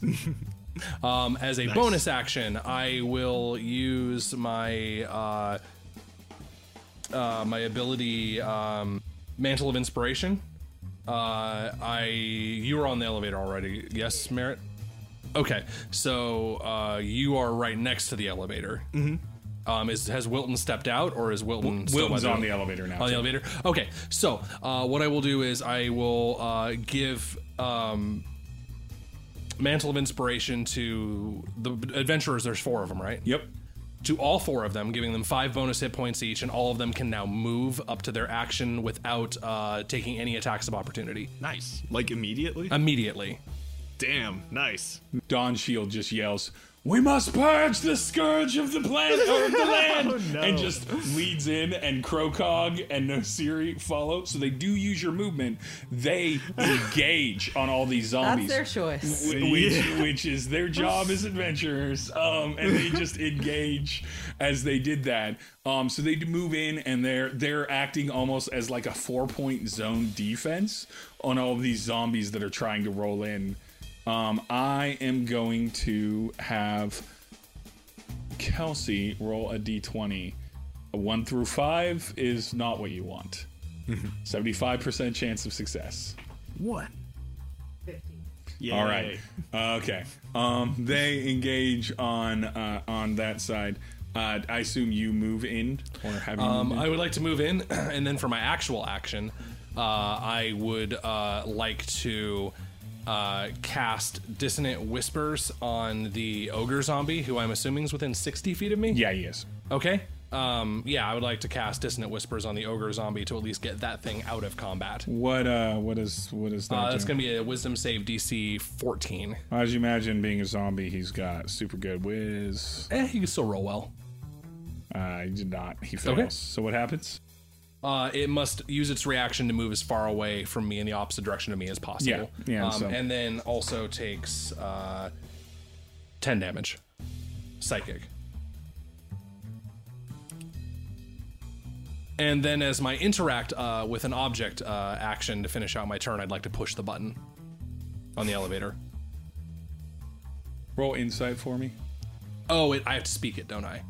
um, as a bonus action, I will use my uh, uh, my ability um, Mantle of Inspiration. Uh, I you were on the elevator already, yes, Merritt. Okay, so uh, you are right next to the elevator. Mm-hmm. Um, is has Wilton stepped out, or is Wilton still
Wilton's on the elevator now.
on the elevator? Okay, so uh, what I will do is I will uh, give um, mantle of inspiration to the adventurers. There's four of them, right?
Yep.
To all four of them, giving them five bonus hit points each, and all of them can now move up to their action without uh, taking any attacks of opportunity
Nice. Like immediately?
immediately.
Damn, nice.
Dawn Shield just yells, we must purge the scourge of the planet or of the land,
Oh, no.
and just leads in, and crocog and Nosiri follow. So they do use your movement. They engage on all these zombies.
That's their choice.
Which,
Yeah.
which is their job as adventurers um and they just engage as they did that um so they move in and they're they're acting almost as like a four point zone defense on all of these zombies that are trying to roll in um i am going to have kelsey roll a d20 a 1 through 5 is not what you want 75% chance of success
What? Yeah.
all right. Uh, okay. Um, they engage on uh, on that side. Uh, I assume you move in, or have you?
Um,
moved in?
I would like to move in, and then for my actual action, uh, I would uh, like to uh, cast Dissonant Whispers on the ogre zombie, who I'm assuming is within 60 feet of me.
yeah, he is.
Okay. Um, yeah, I would like to cast Dissonant Whispers on the ogre zombie to at least get that thing out of combat.
What uh, what is what is that?
Uh, that's
do?
to be a Wisdom save DC 14.
As you imagine, being a zombie, he's got super good whiz.
Eh, he can still roll well.
Uh, he did not. He fails.
Okay.
So what happens?
Uh, it must use its reaction to move as far away from me in the opposite direction of me as possible.
Yeah, yeah,
Um,
so-
And then also takes uh, 10 damage. Psychic. And then, as my interact uh, with an object uh, action to finish out my turn, I'd like to push the button on the elevator.
Roll insight for me.
Oh, it, I have to speak it, don't I?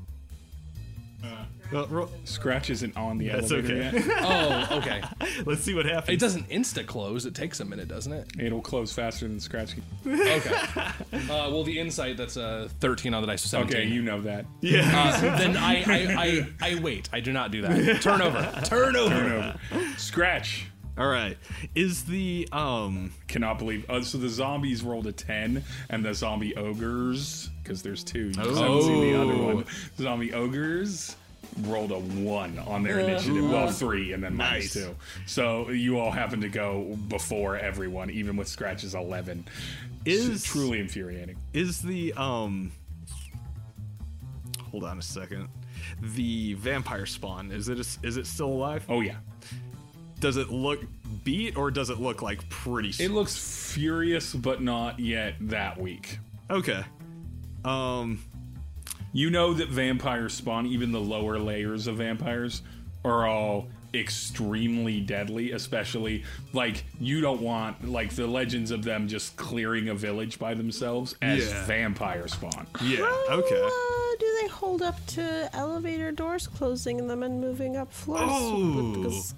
Well, ro-
Scratch isn't on the
That's
elevator
okay.
yet.
Oh, okay.
let's see what happens.
it doesn't insta close. It takes a minute, doesn't it?
It'll close faster than Scratch. can-
Okay. Uh, well, the insight that's a 13 on the dice, 17.
Okay, you know that.
Yeah.
Uh, then I, I, I, I wait. I do not do that. Turnover. Turnover.
Turn over. Scratch.
All right. Is the um
cannot believe. Oh, so the zombies rolled a ten, and the zombie ogres, because there's two. You just haven't seen the other
Oh.
one. Zombie ogres rolled a one on their initiative. Well, three, and then minus
Nice.
two. So you all happen to go before everyone, even with Scratch's eleven.
Is-
It's truly infuriating.
is the um Hold on a second. The vampire spawn is it is it still alive?
Oh yeah,
Does it look beat or does it look like pretty?
it looks furious, but not yet that weak.
okay. Um.
You know that vampires spawn, even the lower layers of vampires are all extremely deadly, especially like you don't want like the legends of them just clearing a village by themselves as
Yeah.
vampire spawn.
Yeah. Okay.
Uh, do they hold up to elevator doors, closing them and moving up floors?
Oh.
Because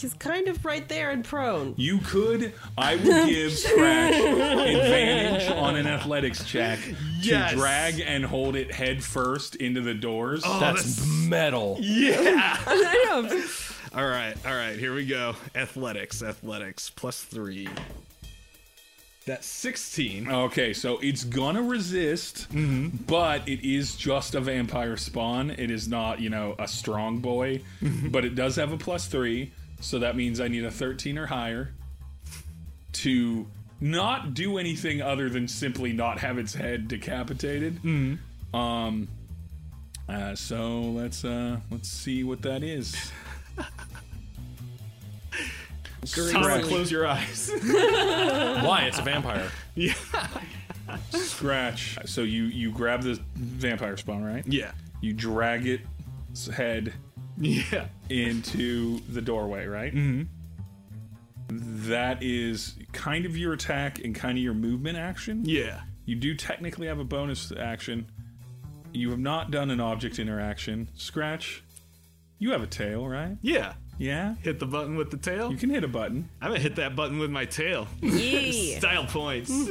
he's kind of right there and prone.
You could, I would give Scratch advantage on an athletics check
Yes.
to drag and hold it head first into the doors.
Oh, that's metal.
Yeah.
I know.
all right. All right. Here we go. Athletics. Athletics plus three. That's sixteen.
Okay, so it's gonna resist, mm-hmm. but it is just a vampire spawn. It is not, you know, a strong boy, mm-hmm. but it does have a plus three, so that means I need a 13 or higher to not do anything other than simply not have its head decapitated. Um, uh, so let's uh, let's see what that is.
Thomas, close your eyes.
Why? It's a vampire.
yeah.
Scratch. So you you grab the vampire spawn, right?
Yeah.
You drag its head
Yeah.
into the doorway, right? Mm-hmm. That is kind of your attack and kind of your movement action.
Yeah.
You do technically have a bonus action. You have not done an object interaction. Scratch. You have a tail, right?
Yeah.
Yeah.
Hit the button with the tail.
You can hit a button
I'm gonna hit that button with my tail.
Yeah.
Style points.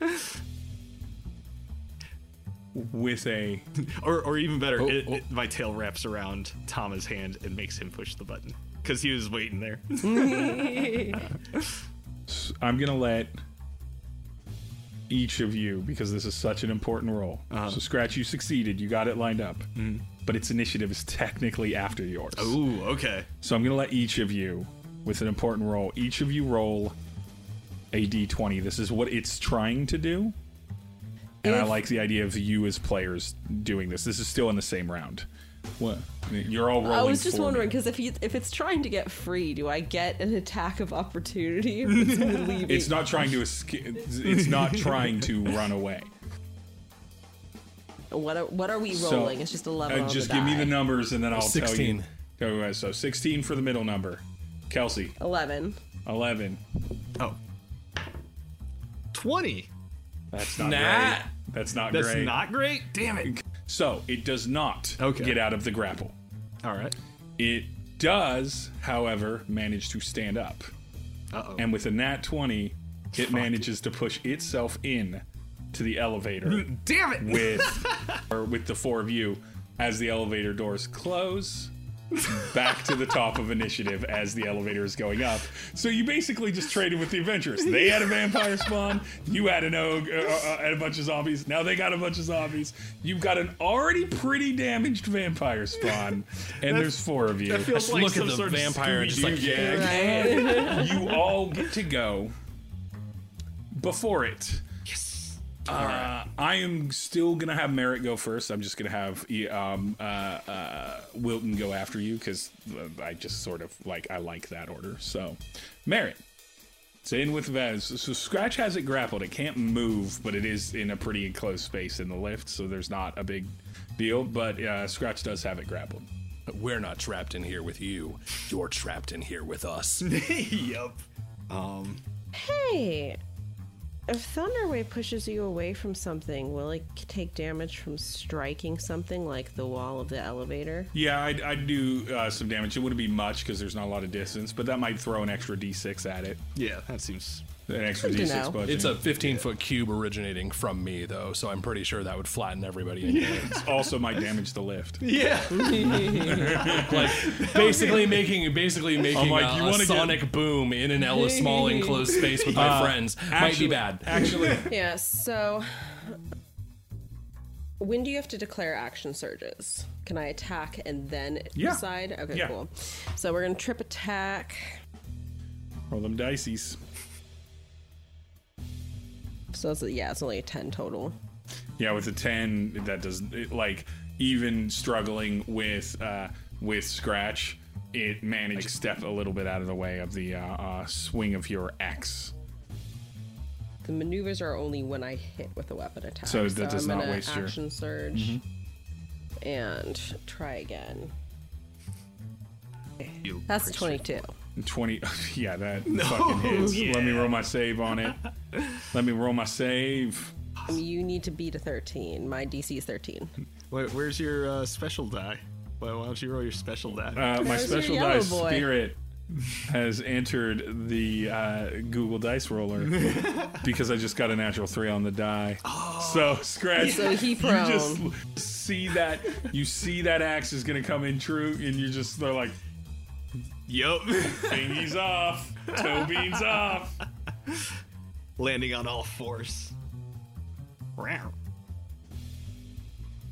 with a.
or, or even better,
Oh,
it,
oh.
it- my tail wraps around Tama's hand and makes him push the button because he was waiting there.
I'm gonna let each of you because this is such an important role. Uh-huh. So Scratch, you succeeded. You got it lined up. Mm-hmm. But its initiative is technically after yours.
Ooh, okay.
So I'm going to let each of you, with an important role, each of you roll a d20. This is what it's trying to do. And I like the idea of you as players doing this. This is still in the same round. What? You're all rolling.
I was just
for
wondering because if you, if it's trying to get free, do I get an attack of opportunity? It's?
It's not trying to escape. It's not trying to run away.
What are, what are we
So,
rolling? it's just eleven.
Uh,
on
just
the
give me the numbers, and then I'll tell you.
16.
So 16 for the middle number. Kelsey,
Eleven.
11.
Oh. 20.
That's not
Nah.
great. That's not great.
That's
great.
not great. Damn it.
so it does not
Okay.
get out of the grapple.
All right.
It does, however, manage to stand up.
Uh-oh.
And with a nat 20, it manages to push itself in to the elevator
Damn it.
with or with the four of you as the elevator doors close back to the top of initiative as the elevator is going up. So you basically just traded with the adventurers. They had a vampire spawn, you had an ogre uh, uh, and a bunch of zombies. Now they got a bunch of zombies. You've got an already pretty damaged vampire spawn, and there's four of you.
That feels like
look at
some
the
sort of
vampire and just like,
gag.
And you all get to go before it.
Yes.
Uh, I am still gonna have Merritt go first. I'm just gonna have um, uh, uh, Wilton go after you because I just sort of like I like that order. So, Merritt, it's in with Vez. So Scratch has it grappled. It can't move, but it is in a pretty enclosed space in the lift, so there's not a big deal. But uh, Scratch does have it grappled.
We're not trapped in here with you. You're trapped in here with us.
yup. Um.
Hey, if Thunderwave pushes you away from something, will it take damage from striking something like the wall of the elevator?
Yeah, I'd, I'd do uh, some damage. It wouldn't be much because there's not a lot of distance, but that might throw an extra d6 at it.
Yeah, that seems.
An extra
Good to
d6 budget.
It's a 15 foot cube originating from me, though, so I'm pretty sure that would flatten everybody in here.
also might damage the lift.
Yeah.
like basically making basically making
like,
a,
you
a
wanna get-
sonic boom in an Ella small enclosed space with my uh, friends might be
Actually-
bad.
Actually,
Yeah, so. When do you have to declare action surges? Can I attack and then
Yeah.
decide? Okay,
Yeah.
cool. So we're going to trip attack.
roll them dices.
So it's, yeah, it's only a 10 total.
Yeah, with a ten, that does it, like even struggling with uh, with scratch, it managed to step a little bit out of the way of the uh, uh, swing of your axe.
The maneuvers are only when I hit with a weapon attack.
So that does
I'm
not
gonna
waste your- Mm-hmm.
action surge and try again. That's
prick.
22.
Twenty, yeah, that fucking hits. Let me roll my save on it. Let me roll my save.
You need to beat a 13. My DC is 13.
Wait, where's your uh, special die? Why, why don't you roll your special die?
Uh, my special die
boy.
spirit has entered the uh, Google Dice Roller because I just got a natural three on the die. so scratch.
So he
You just see that you see that axe is gonna come in true, and you just they're like
yup.
thingies off, toe beans off.
Landing on all fours. Wow.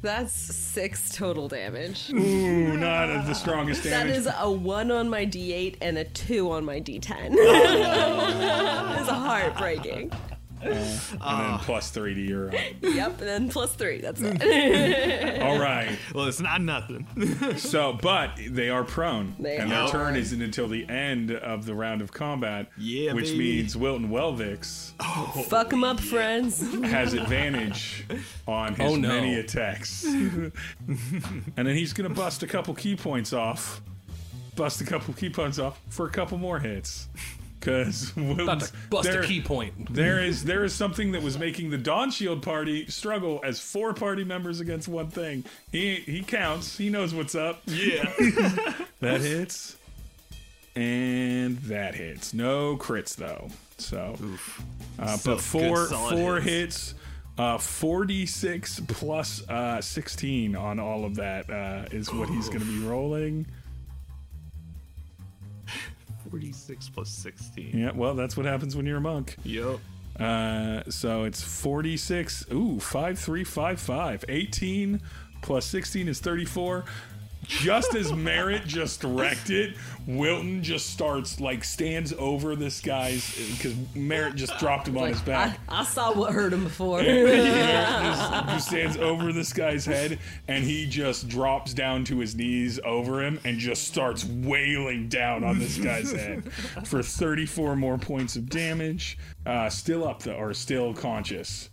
That's six total damage.
Ooh, not the strongest
That
damage.
is a one on my D8 and a two on my D10. It's heartbreaking.
And then plus three to your. uh,
Yep, and then plus three. That's it.
All right.
Well, it's not nothing.
So, but they are prone,
They
and their turn isn't until the end of the round of combat.
Yeah,
which
baby.
means Wilton Welvix
fuck him up, friends.
has advantage on his
Oh, no.
many attacks, and then he's gonna bust a couple ki points off, bust a couple ki points off for a couple more hits, because
About to bust a ki point.
There is there is something that was making the Dawn Shield party struggle as four party members against one thing. He he counts. He knows what's up.
yeah.
That hits. And that hits. No crits though. So, uh,
So
but four
good,
four
hits.
hits. Uh, 46 plus uh, 16 on all of that uh, is what he's going to be rolling.
46 plus 16.
Yeah, well, that's what happens when you're a monk.
Yup.
Uh, so it's 46. Ooh, 5355. 18 plus 16 is 34. Just as Merritt just wrecked it, Wilton just starts like stands over this guy's because Merritt just dropped him on his back.
I saw what hurt him before.
Merritt just, just stands over this guy's head and he just drops down to his knees over him and just starts wailing down on this guy's head for 34 more points of damage. Uh, still up though, or still conscious.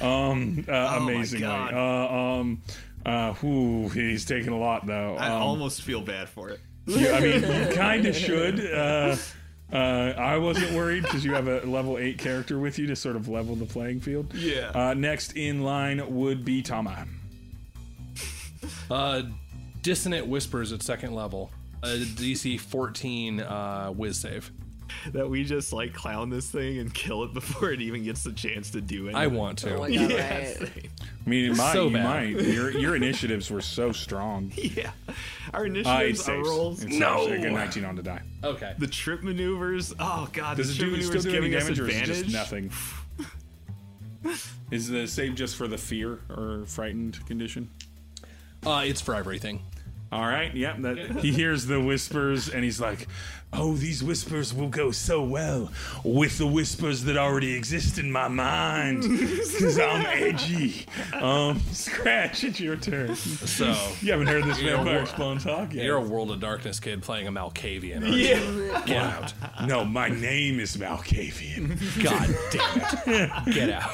Um, uh,
Oh my
amazingly.
God.
Uh, um, uh, whew, he's taking a lot though.
I
Um,
almost feel bad for it.
you- I mean, you kind of should. Uh, uh, I wasn't worried because you have a level eight character with you to sort of level the playing field.
Yeah.
Uh, next in line would be Tama.
Uh, Dissonant Whispers at second level. A DC 14 uh, whiz save.
That we just like clown this thing and kill it before it even gets the chance to do anything.
I want to.
Oh my God,
Yeah,
right.
Same.
I mean, it might,
So
you
bad.
might. Your your initiatives were so strong.
yeah. Our
Uh, it
initiatives, our
saves.
rolls.
It saves.
no.
I got 19 on to die.
Okay.
The trip maneuvers. Oh god,
Does
the
it
trip
do still
maneuvers
do any
giving us
damage or is it
advantage.
just nothing? Is the save just for the fear or frightened condition?
Uh, it's for everything.
All right, yeah. He hears the whispers and he's like, "Oh, these whispers will go so well with the whispers that already exist in my mind, because I'm edgy." Um, Scratch, it's your turn.
So
You haven't heard this
You're a
vampire
war-
spawn talk yet.
you're a World of Darkness kid playing a Malkavian. aren't you?
Yeah.
Get out.
no, my name is Malkavian.
God damn it. Get out.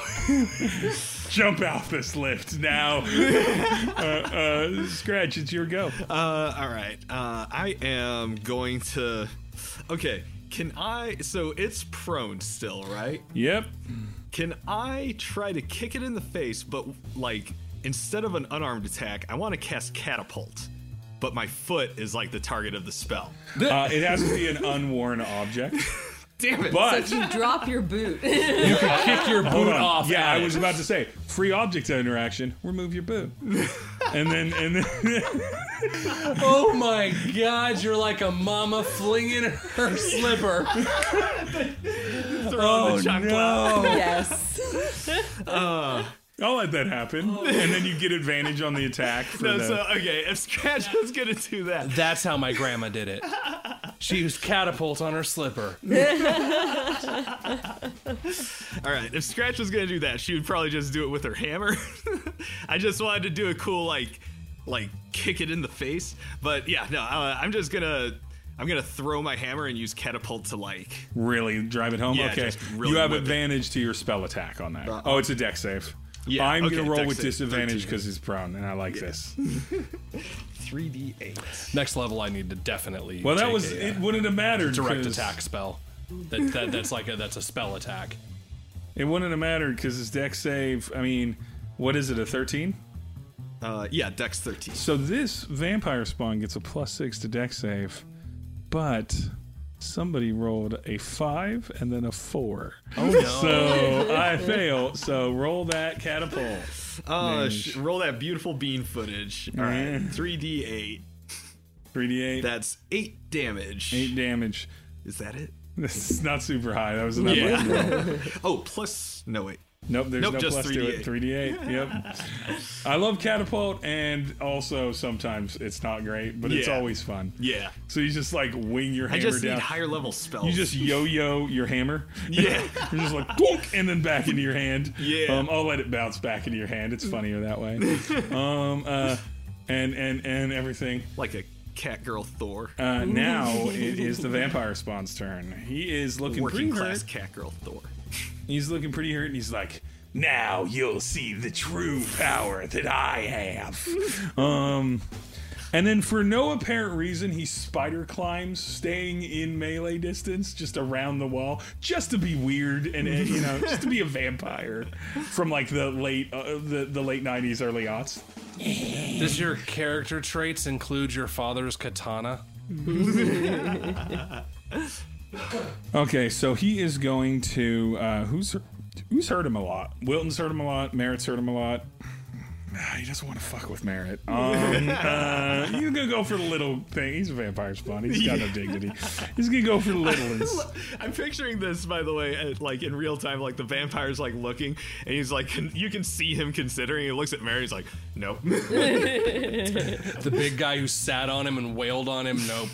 Jump off this lift now. uh, uh, Scratch, it's your go.
Uh, all right. Uh, I am going to. Okay. Can I? So it's prone still, right?
Yep.
Can I try to kick it in the face, but like instead of an unarmed attack, I want to cast catapult, but my foot is like the target of the spell.
Uh, it has to be an unworn object,
Damn it!
but if
You drop your boot.
You can kick your boot off.
Yeah, I was about to say free object interaction. Remove your boot, and then and then
Oh my god, you're like a mama flinging her slipper.
Throw the oh, chancla.
yes.
Uh, I'll let that happen, and then you get advantage on the attack. For
No,
the,
so okay, if Scratch was gonna do that,
That's how my grandma did it. She used catapult on her slipper.
all right, if Scratch was gonna do that, she would probably just do it with her hammer. I just wanted to do a cool like, like kick it in the face. But yeah, no, uh, I'm just gonna, I'm gonna throw my hammer and use catapult to like.
really drive it home.
Yeah,
okay,
just really
you have
whip it.
advantage to your spell attack on that.
Uh,
oh, it's a Dex save.
Yeah,
I'm
okay,
gonna roll with disadvantage because he's prone, and I like this.
3d8.
Next level, I need to definitely.
Well, that
take
was
a, uh,
it. Wouldn't have mattered.
direct
'cause-
attack spell. That, that that's like a that's a spell attack.
It wouldn't have mattered because his Dex save. I mean, what is it? A 13?
Uh, yeah, Dex 13.
So this vampire spawn gets a plus six to Dex save, but somebody rolled a five and then a four.
Oh no!
So I fail. So roll that catapult.
Uh, sh- roll that beautiful bean footage. All right, 3d8.
3d8.
That's eight damage.
eight damage.
Is that it?
This is not super high. That was an
Yeah. Oh, plus no wait.
Nope, there's
Nope,
no plus to it. 3d8. Yep. I love catapult, and also sometimes it's not great, but it's always fun.
Yeah,
So you just like wing your
I
hammer
just
down.
need higher level spells.
You just yo-yo your hammer.
Yeah.
You're just like bonk, and then back into your hand.
Yeah.
Um, I'll let it bounce back into your hand. It's funnier that way. um, uh, and and and everything.
like a cat girl Thor.
Uh, now it is the vampire spawn's turn. He is looking
Working
pretty
class
hurt.
cat girl Thor.
He's looking pretty hurt, and he's like, "Now you'll see the true power that I have." um, and then for no apparent reason, he spider climbs, staying in melee distance, just around the wall, just to be weird and and, you know, just to be a vampire from like the late uh, the the late '90s, early aughts.
Does your character traits include your father's katana?
Okay, so he is going to uh, who's who's hurt him a lot. Wilton's hurt him a lot. Merritt's hurt him a lot. He doesn't want to fuck with Merritt. Um, uh, he's gonna go for the little thing. He's a vampire spawn. He's got no dignity. He's gonna go for the little ones.
I'm picturing this, by the way, uh, like in real time. Like the vampire's like looking, and he's like, con- you can see him considering. He looks at Mary. He's like, nope.
The big guy who sat on him and wailed on him. Nope.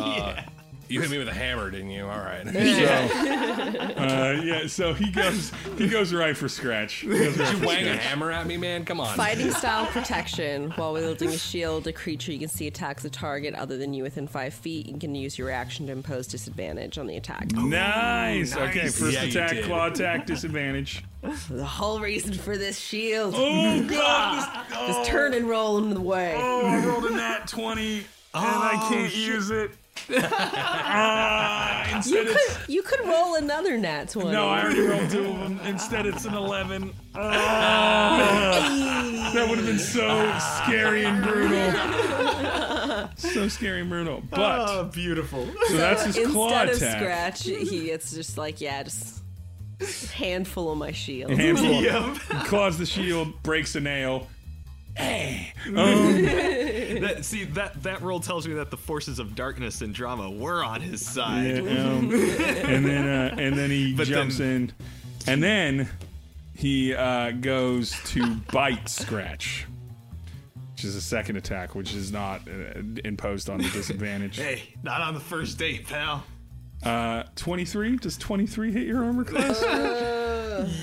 Uh, You hit me with a hammer, didn't you? All right.
So, uh, yeah. So he goes. He goes right for scratch. He goes right
you
for
wang a hammer at me, man? Come on.
Fighting style protection. While wielding a shield, a creature you can see attacks a target other than you within five feet. You can use your reaction to impose disadvantage on the attack.
Nice. Okay. First
Yeah,
attack, claw attack, disadvantage.
The whole reason for this shield.
Oh god! This,
Just turn and roll in the way.
oh, I rolled a nat twenty, and I can't use it. Ah,
You
instead, it's
could, you could roll another nat 20.
no. I already rolled two of them. Instead, it's an eleven. Ah, that would have been so scary and brutal. So scary and brutal. But
oh, beautiful.
so that's his claw attack.
Instead of scratch, he it's just like, yeah, just handful of my shield.
Handful.
Yep.
Claws the shield, breaks a nail.
That, see that that roll tells me that the forces of darkness and drama were on his side.
um, and then uh, and then he
But
jumps in, and then he uh, goes to bite scratch, which is a second attack, which is not uh, imposed on the disadvantage.
Hey, not on the first date, pal.
Uh, twenty three. Does twenty three hit your armor class?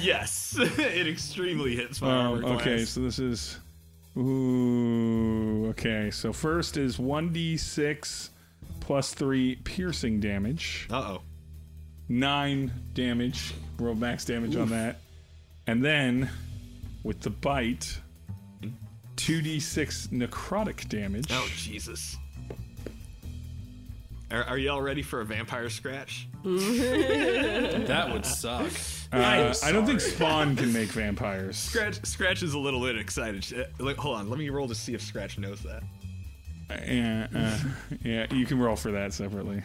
Yes, it extremely hits my
Um,
armor class.
okay, so this is. Ooh. Okay, so first is one d six plus three piercing damage.
Uh oh.
nine damage, roll max damage on that, and then with the bite, two d six necrotic damage.
Oh Jesus. Are, are y'all ready for a vampire scratch?
That would suck.
Uh, I don't think. Spawn can make vampires.
Scratch Scratch is a little bit excited. Uh, like, hold on, let me roll to see if Scratch knows that.
Yeah, uh, yeah, you can roll for that separately.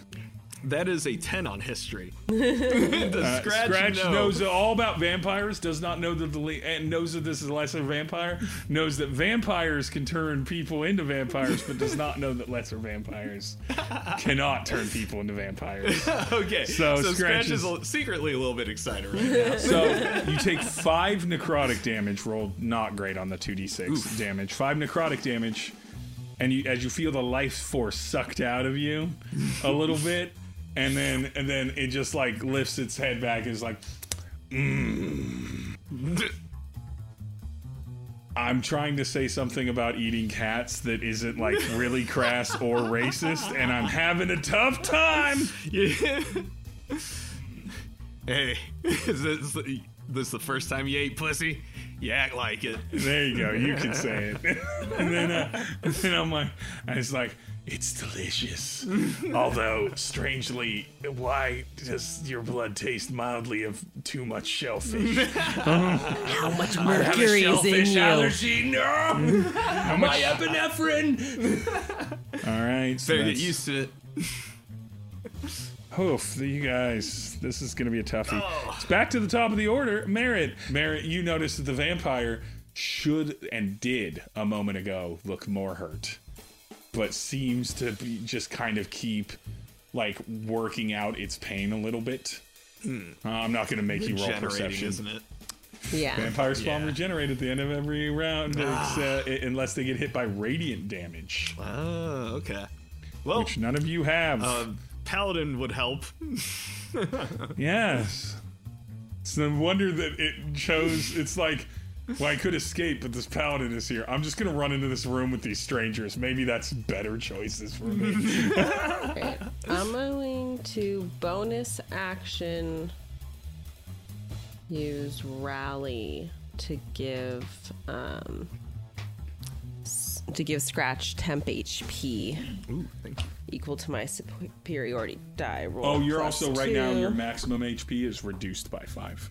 That is a ten on history. Does
Uh,
Scratch,
Scratch
know?
knows all about vampires. Does not know the le- and knows that this is lesser vampire. Knows that vampires can turn people into vampires, but does not know that lesser vampires cannot turn people into vampires.
okay,
So
so,
Scratch
Scratch
is-
is secretly a little bit excited right now.
So you take five necrotic damage, rolled not great on the 2d6 damage. Five necrotic damage, and you as you feel the life force sucked out of you a little bit, and then and then it just like lifts its head back and is like, "Mm." I'm trying to say something about eating cats that isn't like really crass or racist, and I'm having a tough time.
Yeah. hey, is this, this the first time you ate pussy? You act like it.
There you go. You can say it. and then, uh, and then I'm like, I was like, it's delicious. Although, strangely, why does your blood taste mildly of too much shellfish?
How much
I have a
mercury is in
shellfish
you?
allergy. No, how much epinephrine?
All right. So
Better get
that's-
used to it.
Oof, you guys, this is going to be a toughie. Oh. It's back to the top of the order. Merritt. Merritt, you noticed that the vampire should and did a moment ago look more hurt, but seems to be just kind of keep like working out its pain a little bit. Uh, I'm not going to make you roll
Generating,
perception.
isn't it?
Yeah.
Vampire spawn
Yeah.
regenerate at the end of every round, ex- uh, unless they get hit by radiant damage,
Oh, okay. Well,
which none of you have.
uh, Paladin would help.
Yes. It's no wonder that it chose. It's like, well, I could escape, but this paladin is here. I'm just gonna run into this room with these strangers. Maybe that's better choices for me.
Great. I'm going to bonus action use rally to give um to give scratch temp HP
Ooh, thank you.
equal to my superiority die roll.
oh, you're
plus
also right now. Your maximum HP is reduced by five.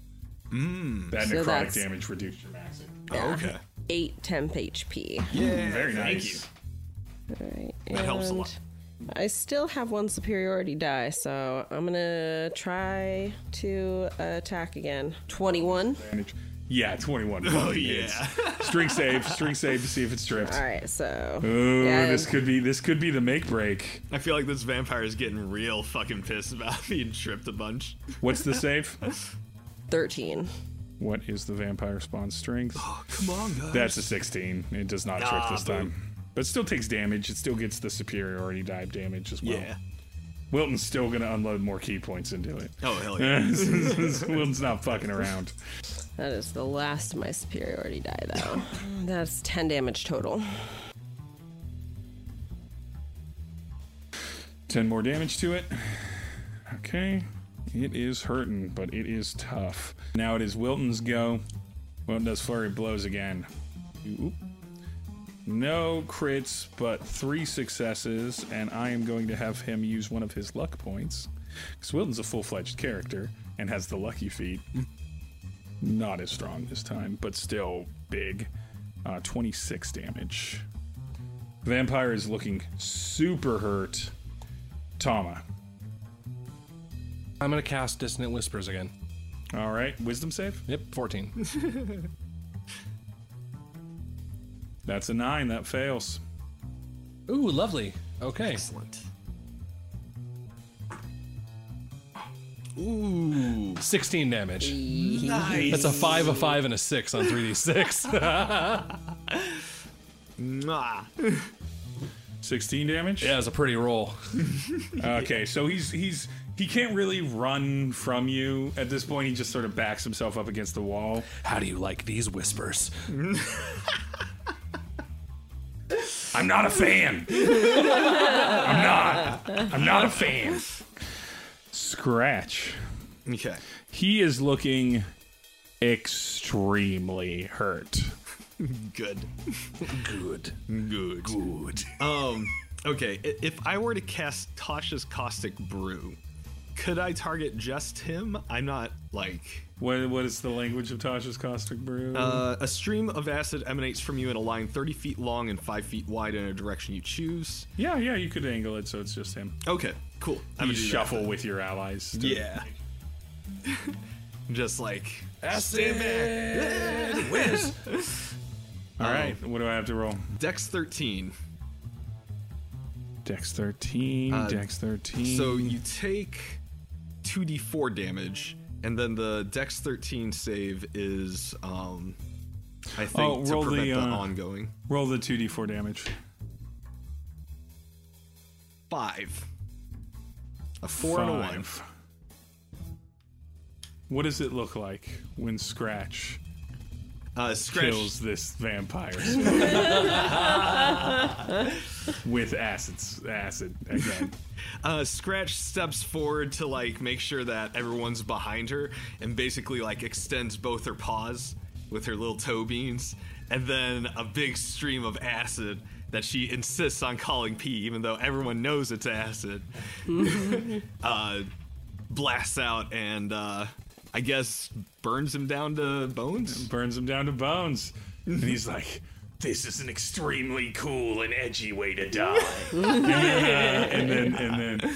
Mm, that
So
necrotic
that's-
damage reduced your max.
Oh, okay.
eight temp HP.
Yeah,
Very
thank
nice.
you.
All right,
That helps a lot.
I still have one superiority die, so I'm gonna try to attack again. Twenty-one.
Yeah, 21.
Oh yeah.
String save, string save to see if it's tripped.
All right, so
Ooh,
Yeah.
this could be this could be the make break.
I feel like this vampire is getting real fucking pissed about being tripped a bunch.
What's the save?
13.
What is the vampire spawn strength?
Oh, Come on, guys.
That's a 16. It does not trick
Ah,
this
boo.
time. But still takes damage. It still gets the superiority dive damage as well.
yeah.
Wilton's still going to unload more ki points into it.
Oh hell yeah.
Wilton's not fucking around.
That is the last of my superiority die, though. That's 10 damage total.
10 more damage to it. Okay. It is hurting, but it is tough. Now it is Wilton's go. Wilton does flurry blows again. Oop. No crits, but three successes, and I am going to have him use one of his luck points. Because Wilton's a full fledged character and has the lucky feat. Not as strong this time, but still big. Uh, 26 damage. Vampire is looking super hurt. Tama.
I'm gonna cast Dissonant Whispers again.
All right, wisdom save.
Yep, 14.
That's a nine. That fails.
Ooh, lovely. Okay.
Excellent. Ooh.
16 damage.
Nice.
That's a 5, a 5, and a 6 on 3d6.
Mwah.
16 damage.
yeah, it's a pretty roll.
Okay, so he's he's he can't really run from you at this point. He just sort of backs himself up against the wall.
How do you like these whispers?
I'm not a fan. I'm not. I'm not a fan. Scratch.
Okay.
He is looking extremely hurt.
Good.
Good.
Good.
Good.
Um. Okay. If I were to cast Tasha's Caustic Brew, could I target just him? I'm not like.
What what is the language of Tasha's caustic brew?
Uh, a stream of acid emanates from you in a line 30 feet long and 5 feet wide in a direction you choose.
yeah, yeah, you could angle it so it's just him.
Okay, cool. I'm
You shuffle with your allies. to-
Yeah. Just like.
Acid! Whiz!
All right. What do I have to roll?
Dex 13.
Dex 13. Dex 13.
So you take 2d4 damage, and then the Dex 13 save is, um, I think,
Oh,
to prevent
the,
the,
uh,
ongoing.
roll the 2d4 damage.
Five. A four and a one.
What does it look like when Scratch
Uh, Scratch.
kills this vampire with acids? Acid again.
Uh, Scratch steps forward to like make sure that everyone's behind her, and basically like extends both her paws with her little toe beans, and then a big stream of acid that she insists on calling pee, even though everyone knows it's acid. uh, blasts out and uh, I guess burns him down to bones.
Burns him down to bones. And he's like, this is an extremely cool and edgy way to die. and then and then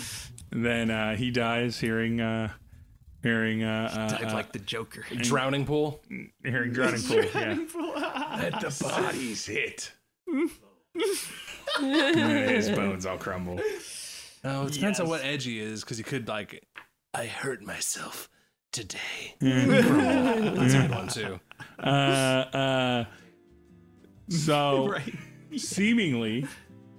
and then uh, he dies hearing uh hearing uh, uh,
Died
uh,
like the Joker.
Drowning pool.
hearing drowning pool. Yeah. Let the bodies hit. His bones all crumble.
Oh, it depends on what edgy is, because you could, like, I hurt myself today.
Mm.
That's a good one, too.
Uh, uh, so
Right.
seemingly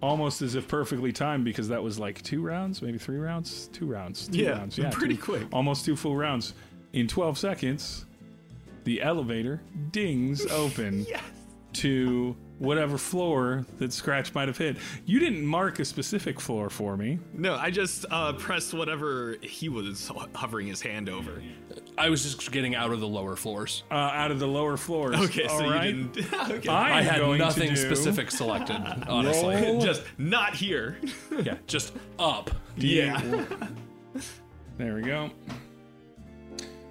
almost as if perfectly timed because that was like two rounds, maybe three rounds, two rounds, two
Yeah,
rounds,
pretty
two-
quick.
almost two full rounds. In 12 seconds, the elevator dings open to whatever floor that Scratch might have hit. You didn't mark a specific floor for me.
No, I just uh, pressed whatever he was hovering his hand over.
I was just getting out of the lower floors.
Uh, out of the lower floors.
Okay, so
All
you didn't. okay.
I,
I had nothing
do-
specific selected, honestly.
Roll.
just not here.
Yeah, just up.
yeah.
There we go.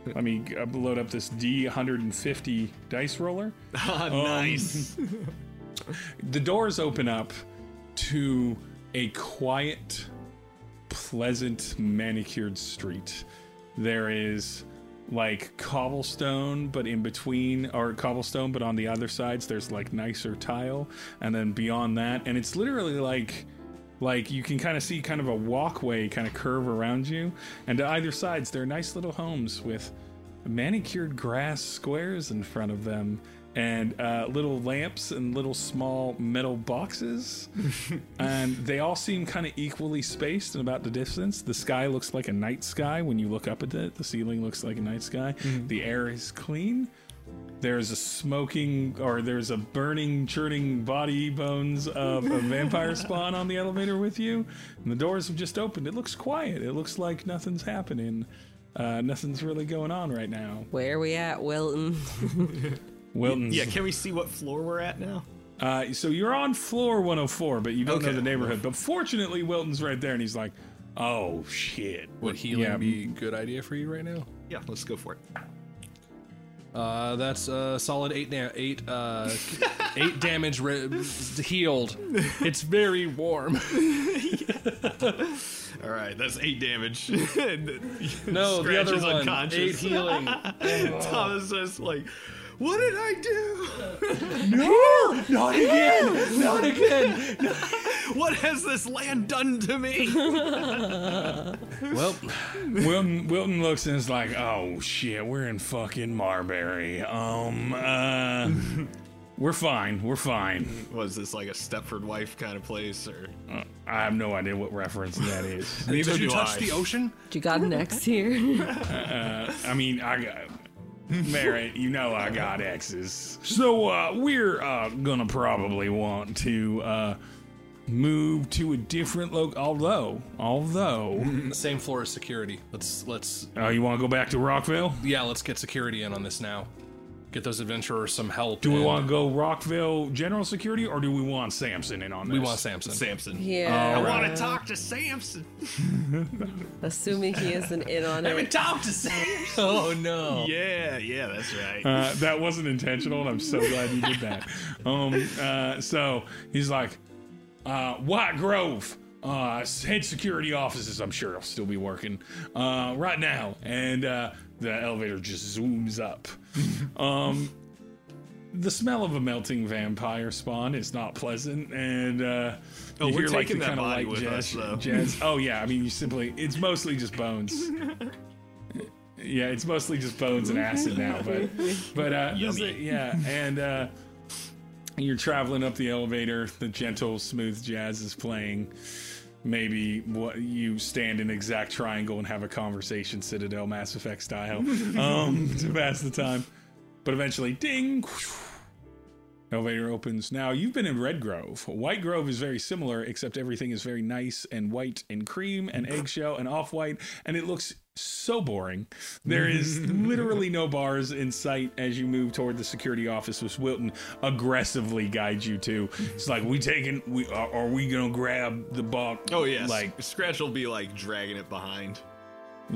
Let me uh, load up this D150 dice roller.
Ah, nice.
The doors open up to a quiet, pleasant, manicured street. There is like cobblestone, but in between, or cobblestone, but on the other sides, there's like nicer tile, and then beyond that, and it's literally like like you can kind of see kind of a walkway kind of curve around you. And to either sides there are nice little homes with manicured grass squares in front of them and uh, little lamps and little small metal boxes. And they all seem kind of equally spaced and about the distance. The sky looks like a night sky when you look up at it. The ceiling looks like a night sky. The air is clean. There's a smoking or there's a burning churning body bones of a vampire spawn on the elevator with you. And the doors have just opened. It looks quiet. It looks like nothing's happening. Uh, nothing's really going on right now.
Where are we at, Wilton?
wilton's
Yeah, can we see what floor we're at now?
uh, so you're on floor 104 but you don't know the neighborhood but fortunately wilton's right there and he's like oh shit
Would healing
Yeah.
be a good idea for you right now?
Yeah, let's go for it.
Uh, that's a solid eight, da- eight, uh, eight damage re- healed. It's very warm.
All right, that's eight damage.
No, the other
is
one,
unconscious.
eight healing.
Thomas is like, what did I do?
no not again not again
What has this land done to me?
Well,
Wilton, Wilton looks and is like, "Oh shit, we're in fucking Marbury. Um, uh, we're fine. We're fine.
Was this like a Stepford wife kind of place, or
Uh, I have no idea what reference that is.
neither
did you
do
touch
I.
the ocean?
you got an X here?
I mean, I got Merritt. You know, I got X's. So uh, we're uh, gonna probably want to uh, move to a different loc. Although, although,
Same floor as security. Let's let's
uh, you want to go back to Rockville?
yeah, let's get security in on this now. Get those adventurers some help.
Do we
and
want to go Rockville General Security, or do we want Samson in on this?
We want Samson.
Samson.
yeah.
I want to talk to Samson.
Assuming he isn't in on it.
Talk to Samson. Oh no.
Yeah, yeah, that's right.
Uh, that wasn't intentional, and I'm so glad you did that. Um, uh, so he's like, uh, White Grove, uh, head security offices. I'm sure will still be working uh, right now, and uh, the elevator just zooms up. um, the smell of a melting vampire spawn is not pleasant, and uh,
Oh,
you
we're
hear like the
taking that
kind of
body
like
with
jazz,
us,
jazz. Oh yeah, I mean you simply it's mostly just bones. Yeah, it's mostly just bones and acid now, but but uh, yeah, and uh, you're traveling up the elevator. The gentle, smooth jazz is playing. Maybe what you stand in exact triangle and have a conversation, Citadel Mass Effect style, um, to pass the time. But eventually, ding. Elevator opens. Now you've been in Red Grove. White Grove is very similar, except everything is very nice and white and cream and mm. eggshell and off white, and it looks so boring. There is literally no bars in sight as you move toward the security office, which Wilton aggressively guides you to. It's like we taking we are, are we gonna grab the box?
oh yes,
like
like Scratch will be like dragging it behind,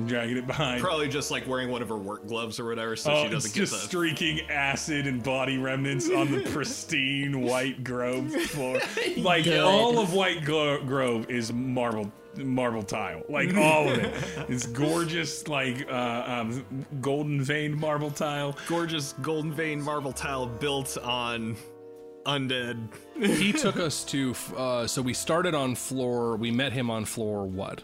dragging it behind.
probably just like wearing one of her work gloves or whatever, so
Oh,
she doesn't get
just
the.
streaking acid and body remnants on the pristine white grove floor. Like
Good.
all of White Glo- Grove is marble marble tile. Like all of it. It's gorgeous, like uh, um, golden veined marble tile.
gorgeous golden veined marble tile built on undead.
he took us to uh, so we started on floor we met him on floor what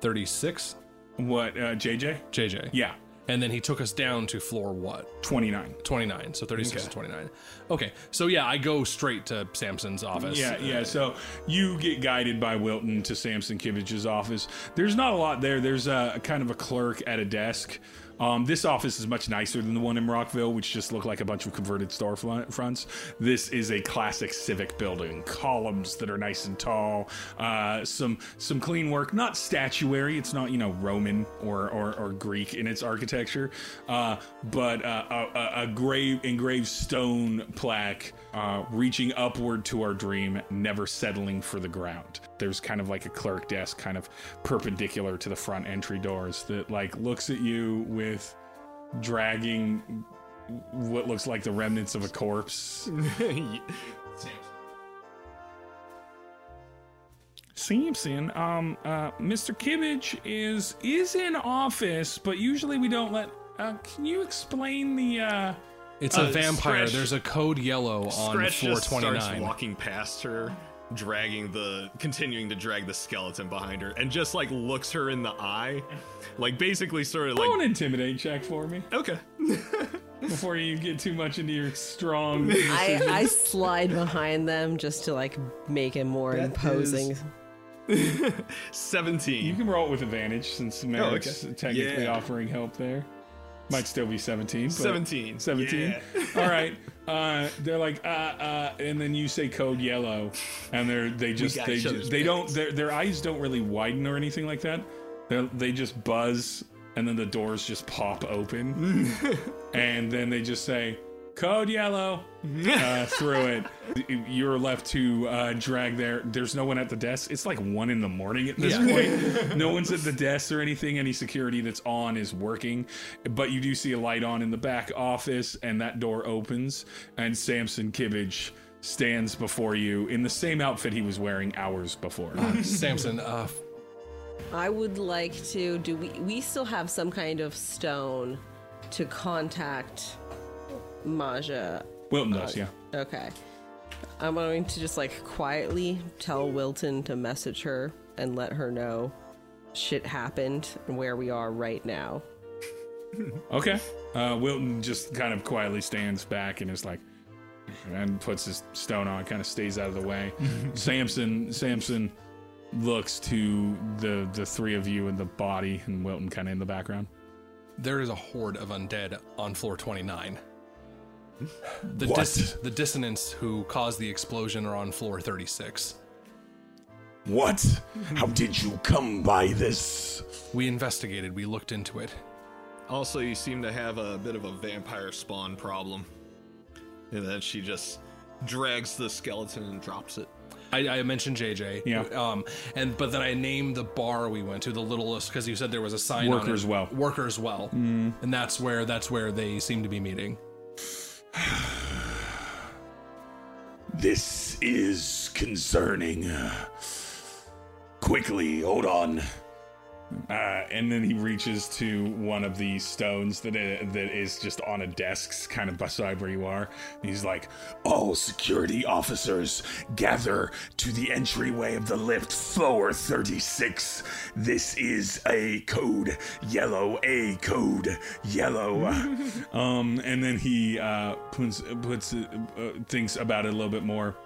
36
What, uh, JJ?
jj
Yeah,
and then he took us down to floor what
29.
29 so 36 to 29 okay so yeah i go straight to samson's office
Yeah, yeah. So you get guided by Wilton to Samson Kivich's office. There's not a lot there. There's a kind of a clerk at a desk. Um, this office is much nicer than the one in Rockville, which just looked like a bunch of converted storefronts. This is a classic civic building, columns that are nice and tall, uh, some some clean work, not statuary. It's not you know Roman or or, or Greek in its architecture, uh, but uh, a, a, a grave engraved stone plaque uh, reaching upward to our dream, never settling for the ground. There's kind of like a clerk desk, kind of perpendicular to the front entry doors, that like looks at you with dragging what looks like the remnants of a corpse. Samson, um, uh, Mr. Kibbage is is in office, but usually we don't let uh, can you explain the? Uh,
It's a
Uh,
vampire.
Scratch-
There's a code yellow on
Scratch
floor
just starts
29.
walking past her, dragging the, continuing to drag the skeleton behind her, and just like looks her in the eye, like basically sort of
roll an
like,
intimidate check for me
okay,
before you get too much into your strong.
I, I slide behind them just to like make it more
That
imposing.
You
seventeen.
can roll it with advantage since Merritt's
okay.
technically
Yeah.
offering help there. Might still be 17. But
17.
17.
Yeah.
All right. Uh, they're like, uh, uh, and then you say code yellow, and they're they just, they,
each
ju-
other's
they don't their their eyes don't really widen or anything like that. They they just buzz, and then the doors just pop open, and then they just say code yellow uh, through it. You're left to uh, drag there. There's no one at the desk. It's like one in the morning at this point. no one's at the desk or anything. Any security that's on is working, but you do see a light on in the back office, and that door opens, and Samson Kibbage stands before you in the same outfit he was wearing hours before.
Samson, uh,
I would like to. Do we? We still have some kind of stone to contact Maja.
Wilton does, yeah.
Okay. I'm going to just like quietly tell Wilton to message her and let her know shit happened and where we are right now.
Okay. Uh, Wilton just kind of quietly stands back and is like, and puts his stone on, kind of stays out of the way. Samson, Samson looks to the the three of you and the body, and Wilton kind of in the background.
there is a horde of undead on floor 29. The,
What?
dis- the dissonance who caused the explosion are on floor 36.
What? How did you come by this?
We investigated, we looked into it.
Also, you seem to have a bit of a vampire spawn problem. And then she just drags the skeleton and drops it.
I, I mentioned JJ.
Yeah.
Um, and but then I named the bar we went to, the littlest, because you said there was a sign on
Workers
it.
Well.
Workers well. And that's where that's where they seem to be meeting.
This is concerning. Quickly, hold on.
Uh, and then he reaches to one of the stones that i- that is just on a desk, kind of beside where you are. He's like,
All security officers gather to the entryway of the lift, floor 36. This is a code yellow, a code yellow.
Um, and then he uh, puts puts uh, uh, thinks about it a little bit more.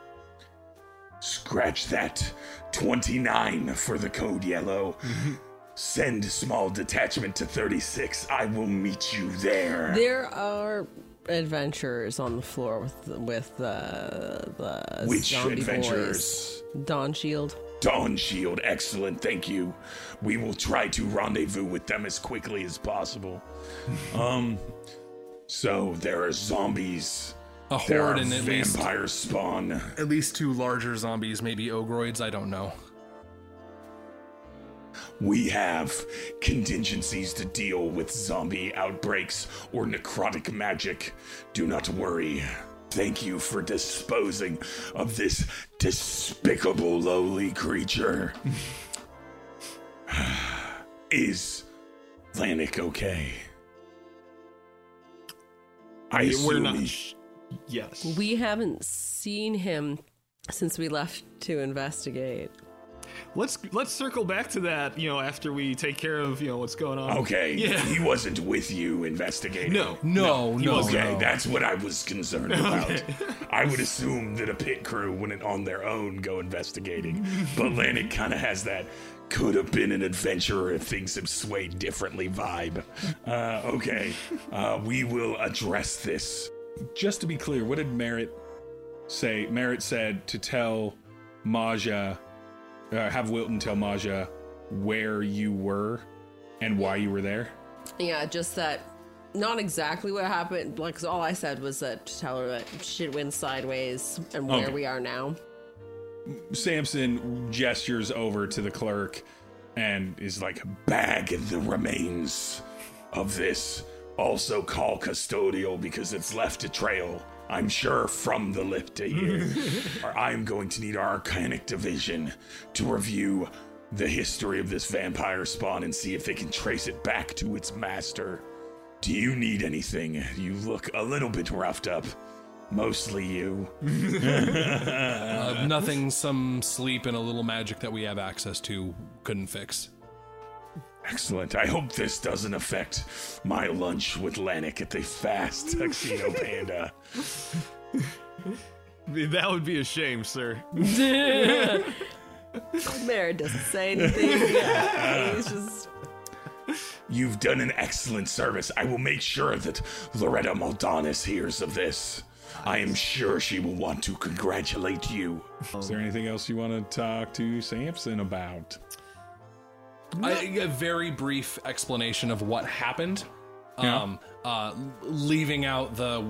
Scratch that. 29 for the code yellow. Send small detachment to 36. I will meet you there.
There are adventurers on the floor with with the the
Which
zombie
adventurers?
boys. Dawn Shield.
Dawn Shield, excellent, thank you. We will try to rendezvous with them as quickly as possible. um, so there are zombies.
A horde and at least
vampire spawn.
at least two larger zombies, maybe ogroids, I don't know.
We have contingencies to deal with zombie outbreaks or necrotic magic. Do not worry. Thank you for disposing of this despicable lowly creature. Is Lanik okay? I
We're
assume
not.
he-
yes.
We haven't seen him since we left to investigate.
Let's let's circle back to that. You know, after we take care of you know what's going on.
Okay,
Yeah.
he wasn't with you investigating.
No.
No,
he
no.
Okay,
no.
that's what I was concerned about. I would assume that a pit crew wouldn't on their own go investigating, but Lanik kind of has that could have been an adventurer if things have swayed differently vibe. Uh, okay, uh, we will address this.
Just to be clear, what did Merritt say? Merritt said to tell Maja, uh, have Wilton tell Maja where you were and why you were there.
Yeah, just that. Not exactly what happened. Like, 'cause all I said was that to tell her that shit went sideways and where
Okay.
we are now.
Samson gestures over to the clerk and is like,
Bag the remains of this. Also call custodial because it's left a trail. I'm sure from the lift to here. I'm going to need our Arcanic division to review the history of this vampire spawn and see if they can trace it back to its master. Do you need anything? You look a little bit roughed up. Mostly you.
Uh, nothing, some sleep and a little magic that we have access to couldn't fix.
Excellent. I hope this doesn't affect my lunch with Lanik at the Fast Tuxedo Panda.
That would be a shame, sir.
Mara doesn't say anything. He's just.
You've done an excellent service. I will make sure that Loretta Maldonis hears of this. I am sure she will want to congratulate you.
Is there anything else you want to talk to Samson about?
I, a very brief explanation of what happened,
Yeah.
um, uh, leaving out the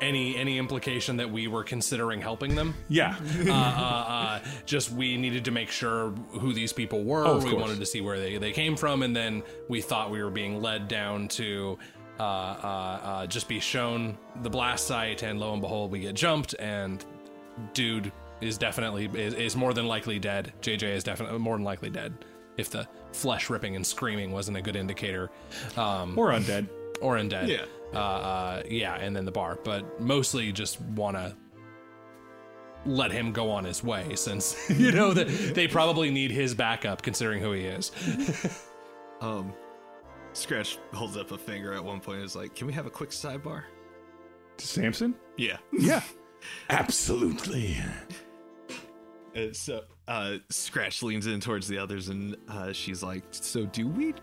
any any implication that we were considering helping them.
Yeah.
uh, uh, uh, just we needed to make sure who these people were.
Oh,
we
course.
wanted to see where they, they came from, and then we thought we were being led down to uh, uh, uh, just be shown the blast site, and lo and behold, we get jumped, and dude is definitely is, is more than likely dead. JJ is definitely more than likely dead. If the flesh ripping and screaming wasn't a good indicator, um,
Or undead.
or undead.
Yeah.
Uh, uh, yeah, and then the bar, but mostly just want to let him go on his way since you know that they probably need his backup considering who he is.
Um, Scratch holds up a finger at one point. and is like, "Can we have a quick sidebar?"
Samson?
Yeah.
Yeah.
Absolutely.
Uh, so uh, Scratch leans in towards the others, and uh, she's like, "So do we?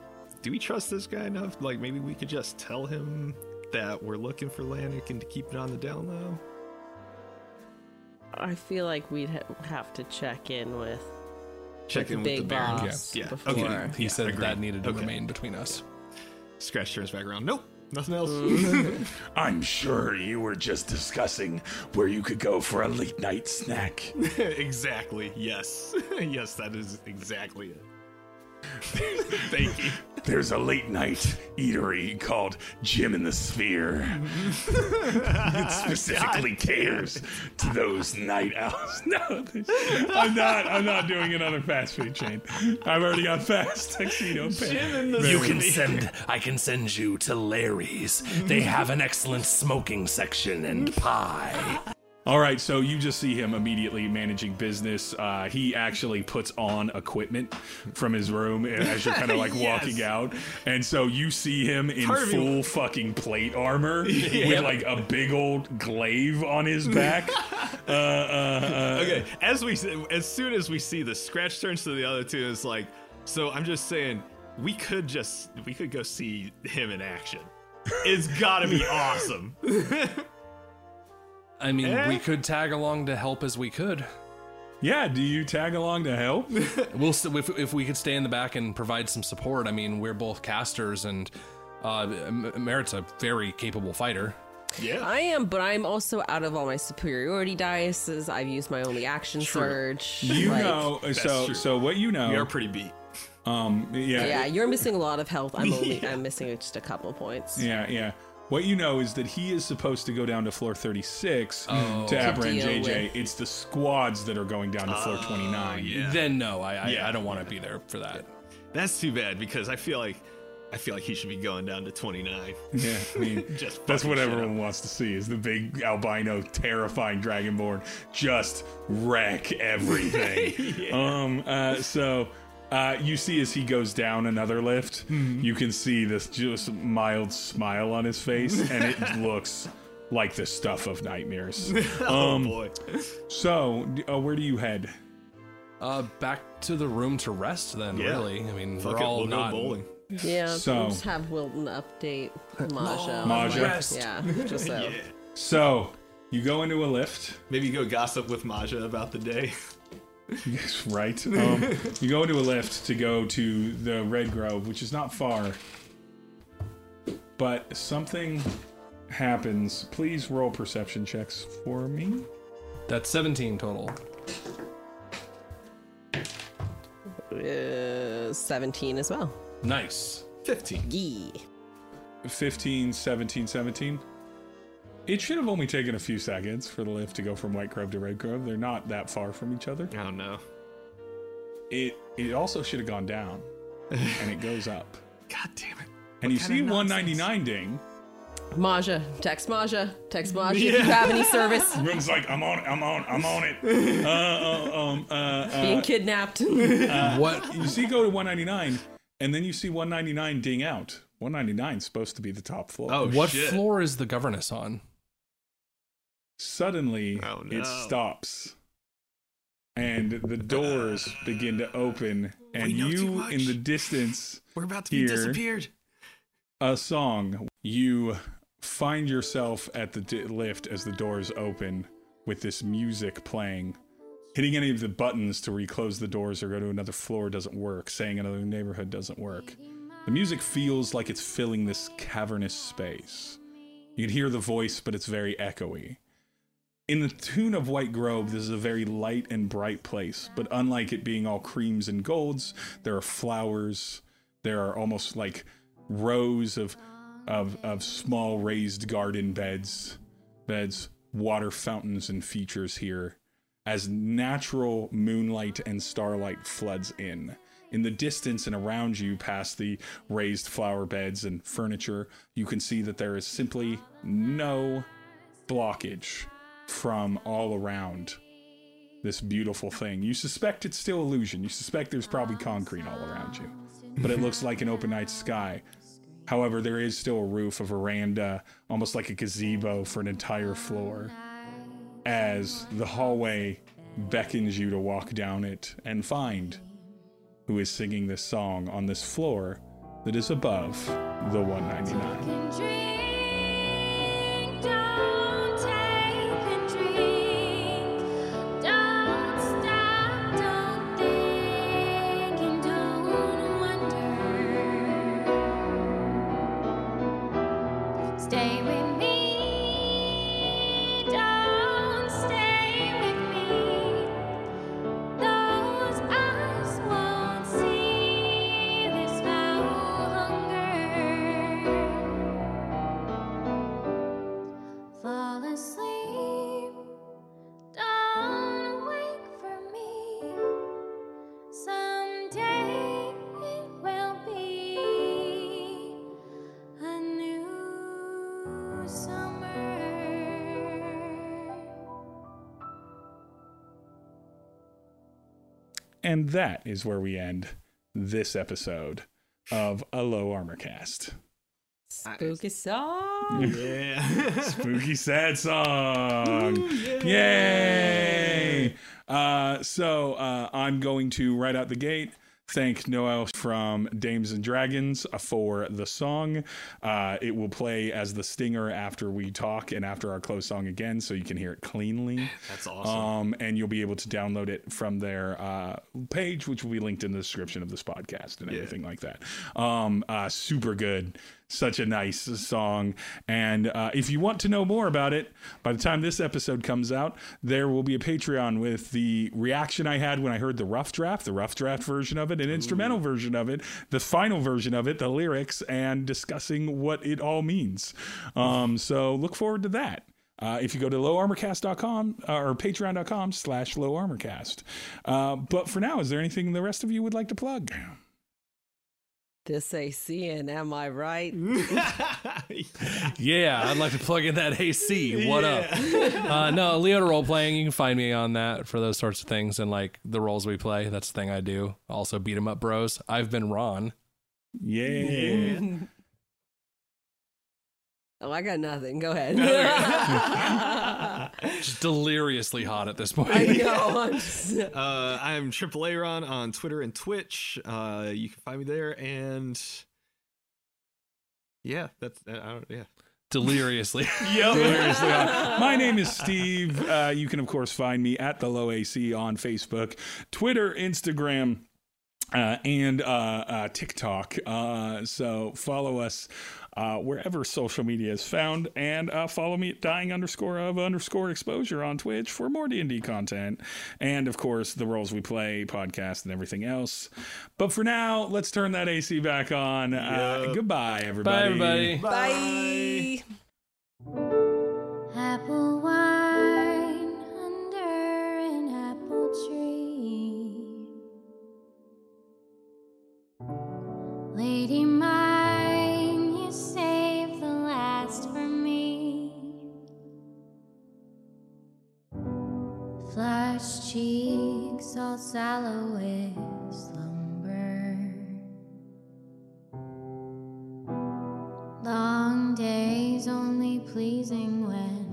Do we trust this guy enough? Like maybe we could just tell him that we're looking for Lanik and to keep it on the down low."
I feel like we'd ha- have to check in with
Check
the
in with
big
the Baron.
boss
Yeah.
before.
Okay.
He
Yeah,
said
agreed.
that needed to
Okay.
remain between us.
Scratch turns back around. Nope, nothing else.
I'm sure you were just discussing where you could go for a late night snack.
exactly. Yes. yes, that is exactly it. Thank you.
There's a late night eatery called Jim in the Sphere. it specifically caters to those night owls.
No, I'm not. I'm not doing another fast food chain. I've already got fast tuxedo panda.
You can send. I can send you to Larry's. They have an excellent smoking section and pie.
All right, so you just see him immediately managing business. Uh, he actually puts on equipment from his room as you're kind of like
Yes.
walking out, and so you see him in
me-
full fucking plate armor with like a big old glaive on his back. uh, uh, uh,
Okay, as we as soon as we see the Scratch turns to the other two and is like, "So I'm just saying, we could just we could go see him in action. It's gotta be awesome."
I mean,
Eh?
we could tag along to help as we could.
yeah, do you tag along to help?
We'll s- if, if we could stay in the back and provide some support. I mean, we're both casters, and uh, M- Merritt's a very capable fighter.
Yeah,
I am, but I'm also out of all my superiority dice. I've used my only action surge.
You
like-
know, so
true.
so what you know,
we are pretty beat.
um, yeah,
Yeah, you're missing a lot of health. I'm only I'm missing just a couple points.
Yeah, yeah. What you know is that he is supposed to go down to floor 36 to apprehend
deal
JJ.
with-
It's the squads that are going down to floor 29.
Yeah,
Then no, I I,
Yeah.
I don't want to be there for that.
that's too bad because I feel like I feel like he should be going down to 29.
Yeah, I mean,
Just
that's what
shit
everyone wants to see is the big albino, terrifying dragonborn just wreck everything. Um, uh, so uh, you see as he goes down another lift, you can see this just mild smile on his face, and it looks like the stuff of nightmares.
oh
Um,
boy.
So, uh, where do you head?
Uh, back to the room to rest. Then
Yeah.
really, I mean,
Fuck
we're
it,
all
we'll
not.
bowling.
Yeah,
So-
just have Wilton update Maja.
Maja.
Rest.
Yeah, just so.
Yeah.
So you go into a lift,
Maybe go gossip with Maja about the day.
Yes, right? Um, you go into a lift to go to the Red Grove, which is not far. But something happens. Please roll perception checks for me.
That's 17 total.
Uh, 17 as well.
Nice.
15.
Yee.
15, 17, 17. It should have only taken a few seconds for the lift to go from White Grove to Red Grove. They're not that far from each other.
Oh no.
It it also should have gone down, and it goes up.
God damn it.
and you see 199 ding.
Maja, text Maja, text Maja if you have any service.
Rim's like, I'm on it, I'm on, I'm on it.
Uh, uh, um, uh, uh,
Being kidnapped.
what?
you see go to 199, and then you see 199 ding out. 199 is supposed to be the top floor.
Oh,
what
shit.
floor is the governess on?
Suddenly,
Oh, no.
it stops, and the doors uh, begin to open, and you in the distance
We're about to be disappeared.
a song. You find yourself at the di- lift as the doors open with this music playing. Hitting any of the buttons to reclose the doors or go to another floor doesn't work. Saying another neighborhood doesn't work. The music feels like it's filling this cavernous space. You can hear the voice, but it's very echoey. In the tune of White Grove, this is a very light and bright place, but unlike it being all creams and golds, there are flowers. There are almost like rows of of of small raised garden beds, beds, water fountains and features here as natural moonlight and starlight floods in. In the distance and around you, past the raised flower beds and furniture, you can see that there is simply no blockage from all around this beautiful thing. You suspect it's still illusion. You suspect there's probably concrete all around you, but it looks like an open night sky. However, there is still a roof, a veranda, almost like a gazebo for an entire floor. As the hallway beckons you to walk down it and find who is singing this song on this floor that is above the 199.
And
that is where we end this episode of a low armor cast.
Spooky song.
Yeah.
Spooky sad song. Yay! Uh, so uh, I'm going to right out the gate thank Noel from Dames and Dragons for the song. Uh, it will play as the stinger after we talk and after our close song again, so you can hear it cleanly.
That's awesome.
Um, and you'll be able to download it from their uh, page, which will be linked in the description of this podcast and everything like that. Um, uh, super good. Such a nice song. And uh, if you want to know more about it, by the time this episode comes out, there will be a Patreon with the reaction I had when I heard the rough draft, the rough draft version of it, an instrumental version of it, the final version of it, the lyrics, and discussing what it all means. Um, so look forward to that. Uh, if you go to lowarmorcast.com uh, or patreon.com slash lowarmorcast. Uh, but for now, is there anything the rest of you would like to plug?
This AC and am I right?
Yeah, I'd like to plug in that AC. What up? Uh, no, Leota role playing. You can find me on that for those sorts of things and like the roles we play. That's the thing I do. Also, beat 'em up, bros. I've been Ron.
Yeah.
Oh, I got nothing. Go ahead.
Just deliriously hot at this point.
I know. I'm just-
Uh, I'm Triple Aaron on Twitter and Twitch. Uh, you can find me there, and yeah, that's I don't yeah.
deliriously.
Seriously. Uh, My name is Steve. Uh, you can, of course, find me at the Low AC on Facebook, Twitter, Instagram. Uh, and uh, uh, TikTok. Uh, so follow us uh, wherever social media is found, and uh, follow me at dying underscore of underscore exposure on Twitch for more D and D content, and of course the roles we play, podcast, and everything else. But for now, let's turn that AC back on. Uh, goodbye, everybody.
Bye, everybody.
Bye.
Apple wine under an apple tree. Lady mine flushed cheeks all sallow with slumber. Long days only pleasing when.